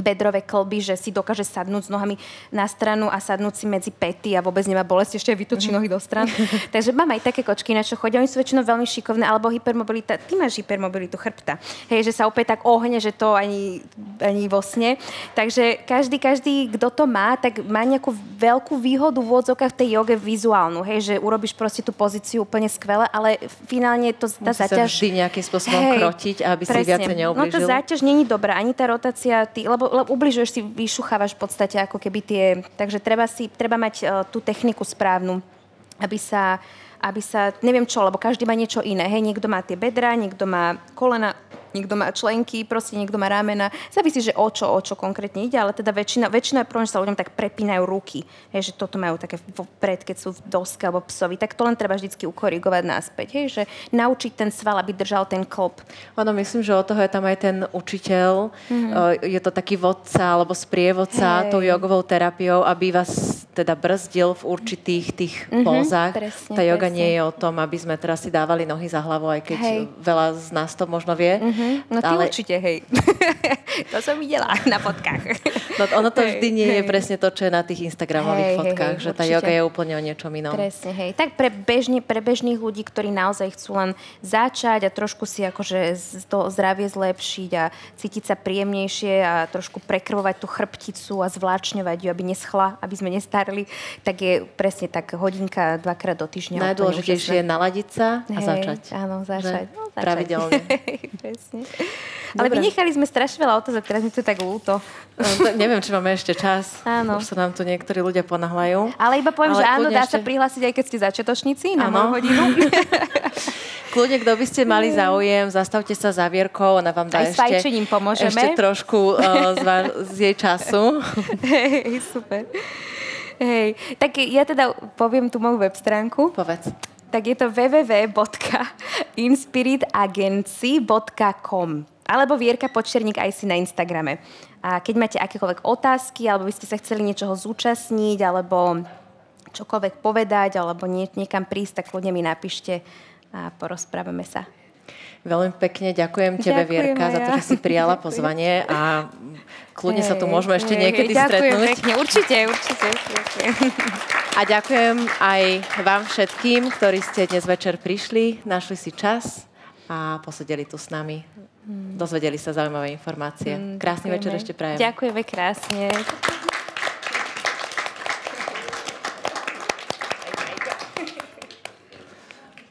bedrové klby, že si dokáže sadnúť s nohami na stranu a sadnúť si medzi pety a vôbec nemá bolesť, ešte vytočí nohy do stran. Takže mám aj také kočky, na čo chodia. Oni sú väčšinou veľmi šikovné, alebo hypermobilita. Ty máš hypermobilitu chrbta. Hej, že sa opäť tak ohne, že to ani, ani vo sne. Takže každý, každý, kto to má, tak má nejakú veľkú výhodu v odzokách v tej joge vizuálnu. Hej, že urobíš proste tú pozíciu úplne skvelé, ale finálne to tá Musí zaťaž... sa vždy nejakým spôsobom hej, krotiť, aby presne. si viacej neublížil. No tá záťaž není dobrá, ani tá rotácia, ty, lebo ubližuješ si, vyšuchávaš v podstate ako keby tie... Takže treba, si, treba mať uh, tú techniku správnu, aby sa, aby sa, neviem čo, lebo každý má niečo iné. Hej, niekto má tie bedra, niekto má kolena, niekto má členky, proste niekto má ramena. Závisí, že o čo, o čo konkrétne ide, ale teda väčšina, väčšina je problém, že sa ľuďom tak prepínajú ruky. Hej, že toto majú také vpred, keď sú v doske alebo psovi, tak to len treba vždy ukorigovať naspäť. Hej, že naučiť ten sval, aby držal ten klop. Áno, myslím, že od toho je tam aj ten učiteľ. Mm-hmm. Je to taký vodca alebo sprievodca Hej. tou jogovou terapiou, aby vás teda brzdil v určitých tých mm-hmm, pózach. Presne, Tá joga presne. nie je o tom, aby sme teraz si dávali nohy za hlavu, aj keď Hej. veľa z nás to možno vie. Mm-hmm Uh-huh. No ty ale... určite, hej. to som videla na fotkách. no ono to hej, vždy nie hej. je presne to, čo je na tých Instagramových hej, fotkách, hej, že tá joga je úplne o niečom inom. Presne, hej. Tak pre, bežne, pre bežných ľudí, ktorí naozaj chcú len začať a trošku si akože to zdravie zlepšiť a cítiť sa príjemnejšie a trošku prekrvovať tú chrbticu a zvláčňovať ju, aby neschla, aby sme nestarli, tak je presne tak hodinka dvakrát do týždňa. Najdôležitejšie je naladiť sa a hej, začať. Áno, začať. No, začať. Pravidelne. presne. Ale Dobre. vynechali sme strašne veľa otázok, teraz mi to tak ľúto. No, neviem, či máme ešte čas. Áno. Už sa nám tu niektorí ľudia ponahlajú. Ale iba poviem, Ale že áno, dá ešte... sa prihlásiť, aj keď ste začiatočníci na moju hodinu. Kľudne, kto by ste mali záujem, zastavte sa za Vierkou, ona vám dá aj ešte, pomôžeme. ešte trošku uh, z, z jej času. Hej, super. Hej, tak ja teda poviem tú moju web stránku. Povedz tak je to www.inspiritagency.com alebo Vierka Počerník aj si na Instagrame. A keď máte akékoľvek otázky, alebo by ste sa chceli niečoho zúčastniť, alebo čokoľvek povedať, alebo nie, niekam prísť, tak kľudne mi napíšte a porozprávame sa. Veľmi pekne ďakujem tebe, ďakujem, Vierka, ja. za to, že si prijala pozvanie a kľudne sa tu môžeme ešte niekedy ďakujem stretnúť. Pekne. Určite, určite. A ďakujem aj vám všetkým, ktorí ste dnes večer prišli, našli si čas a posedeli tu s nami. Dozvedeli sa zaujímavé informácie. Mm, Krásny ďakujeme. večer ešte prajem. Ďakujeme krásne.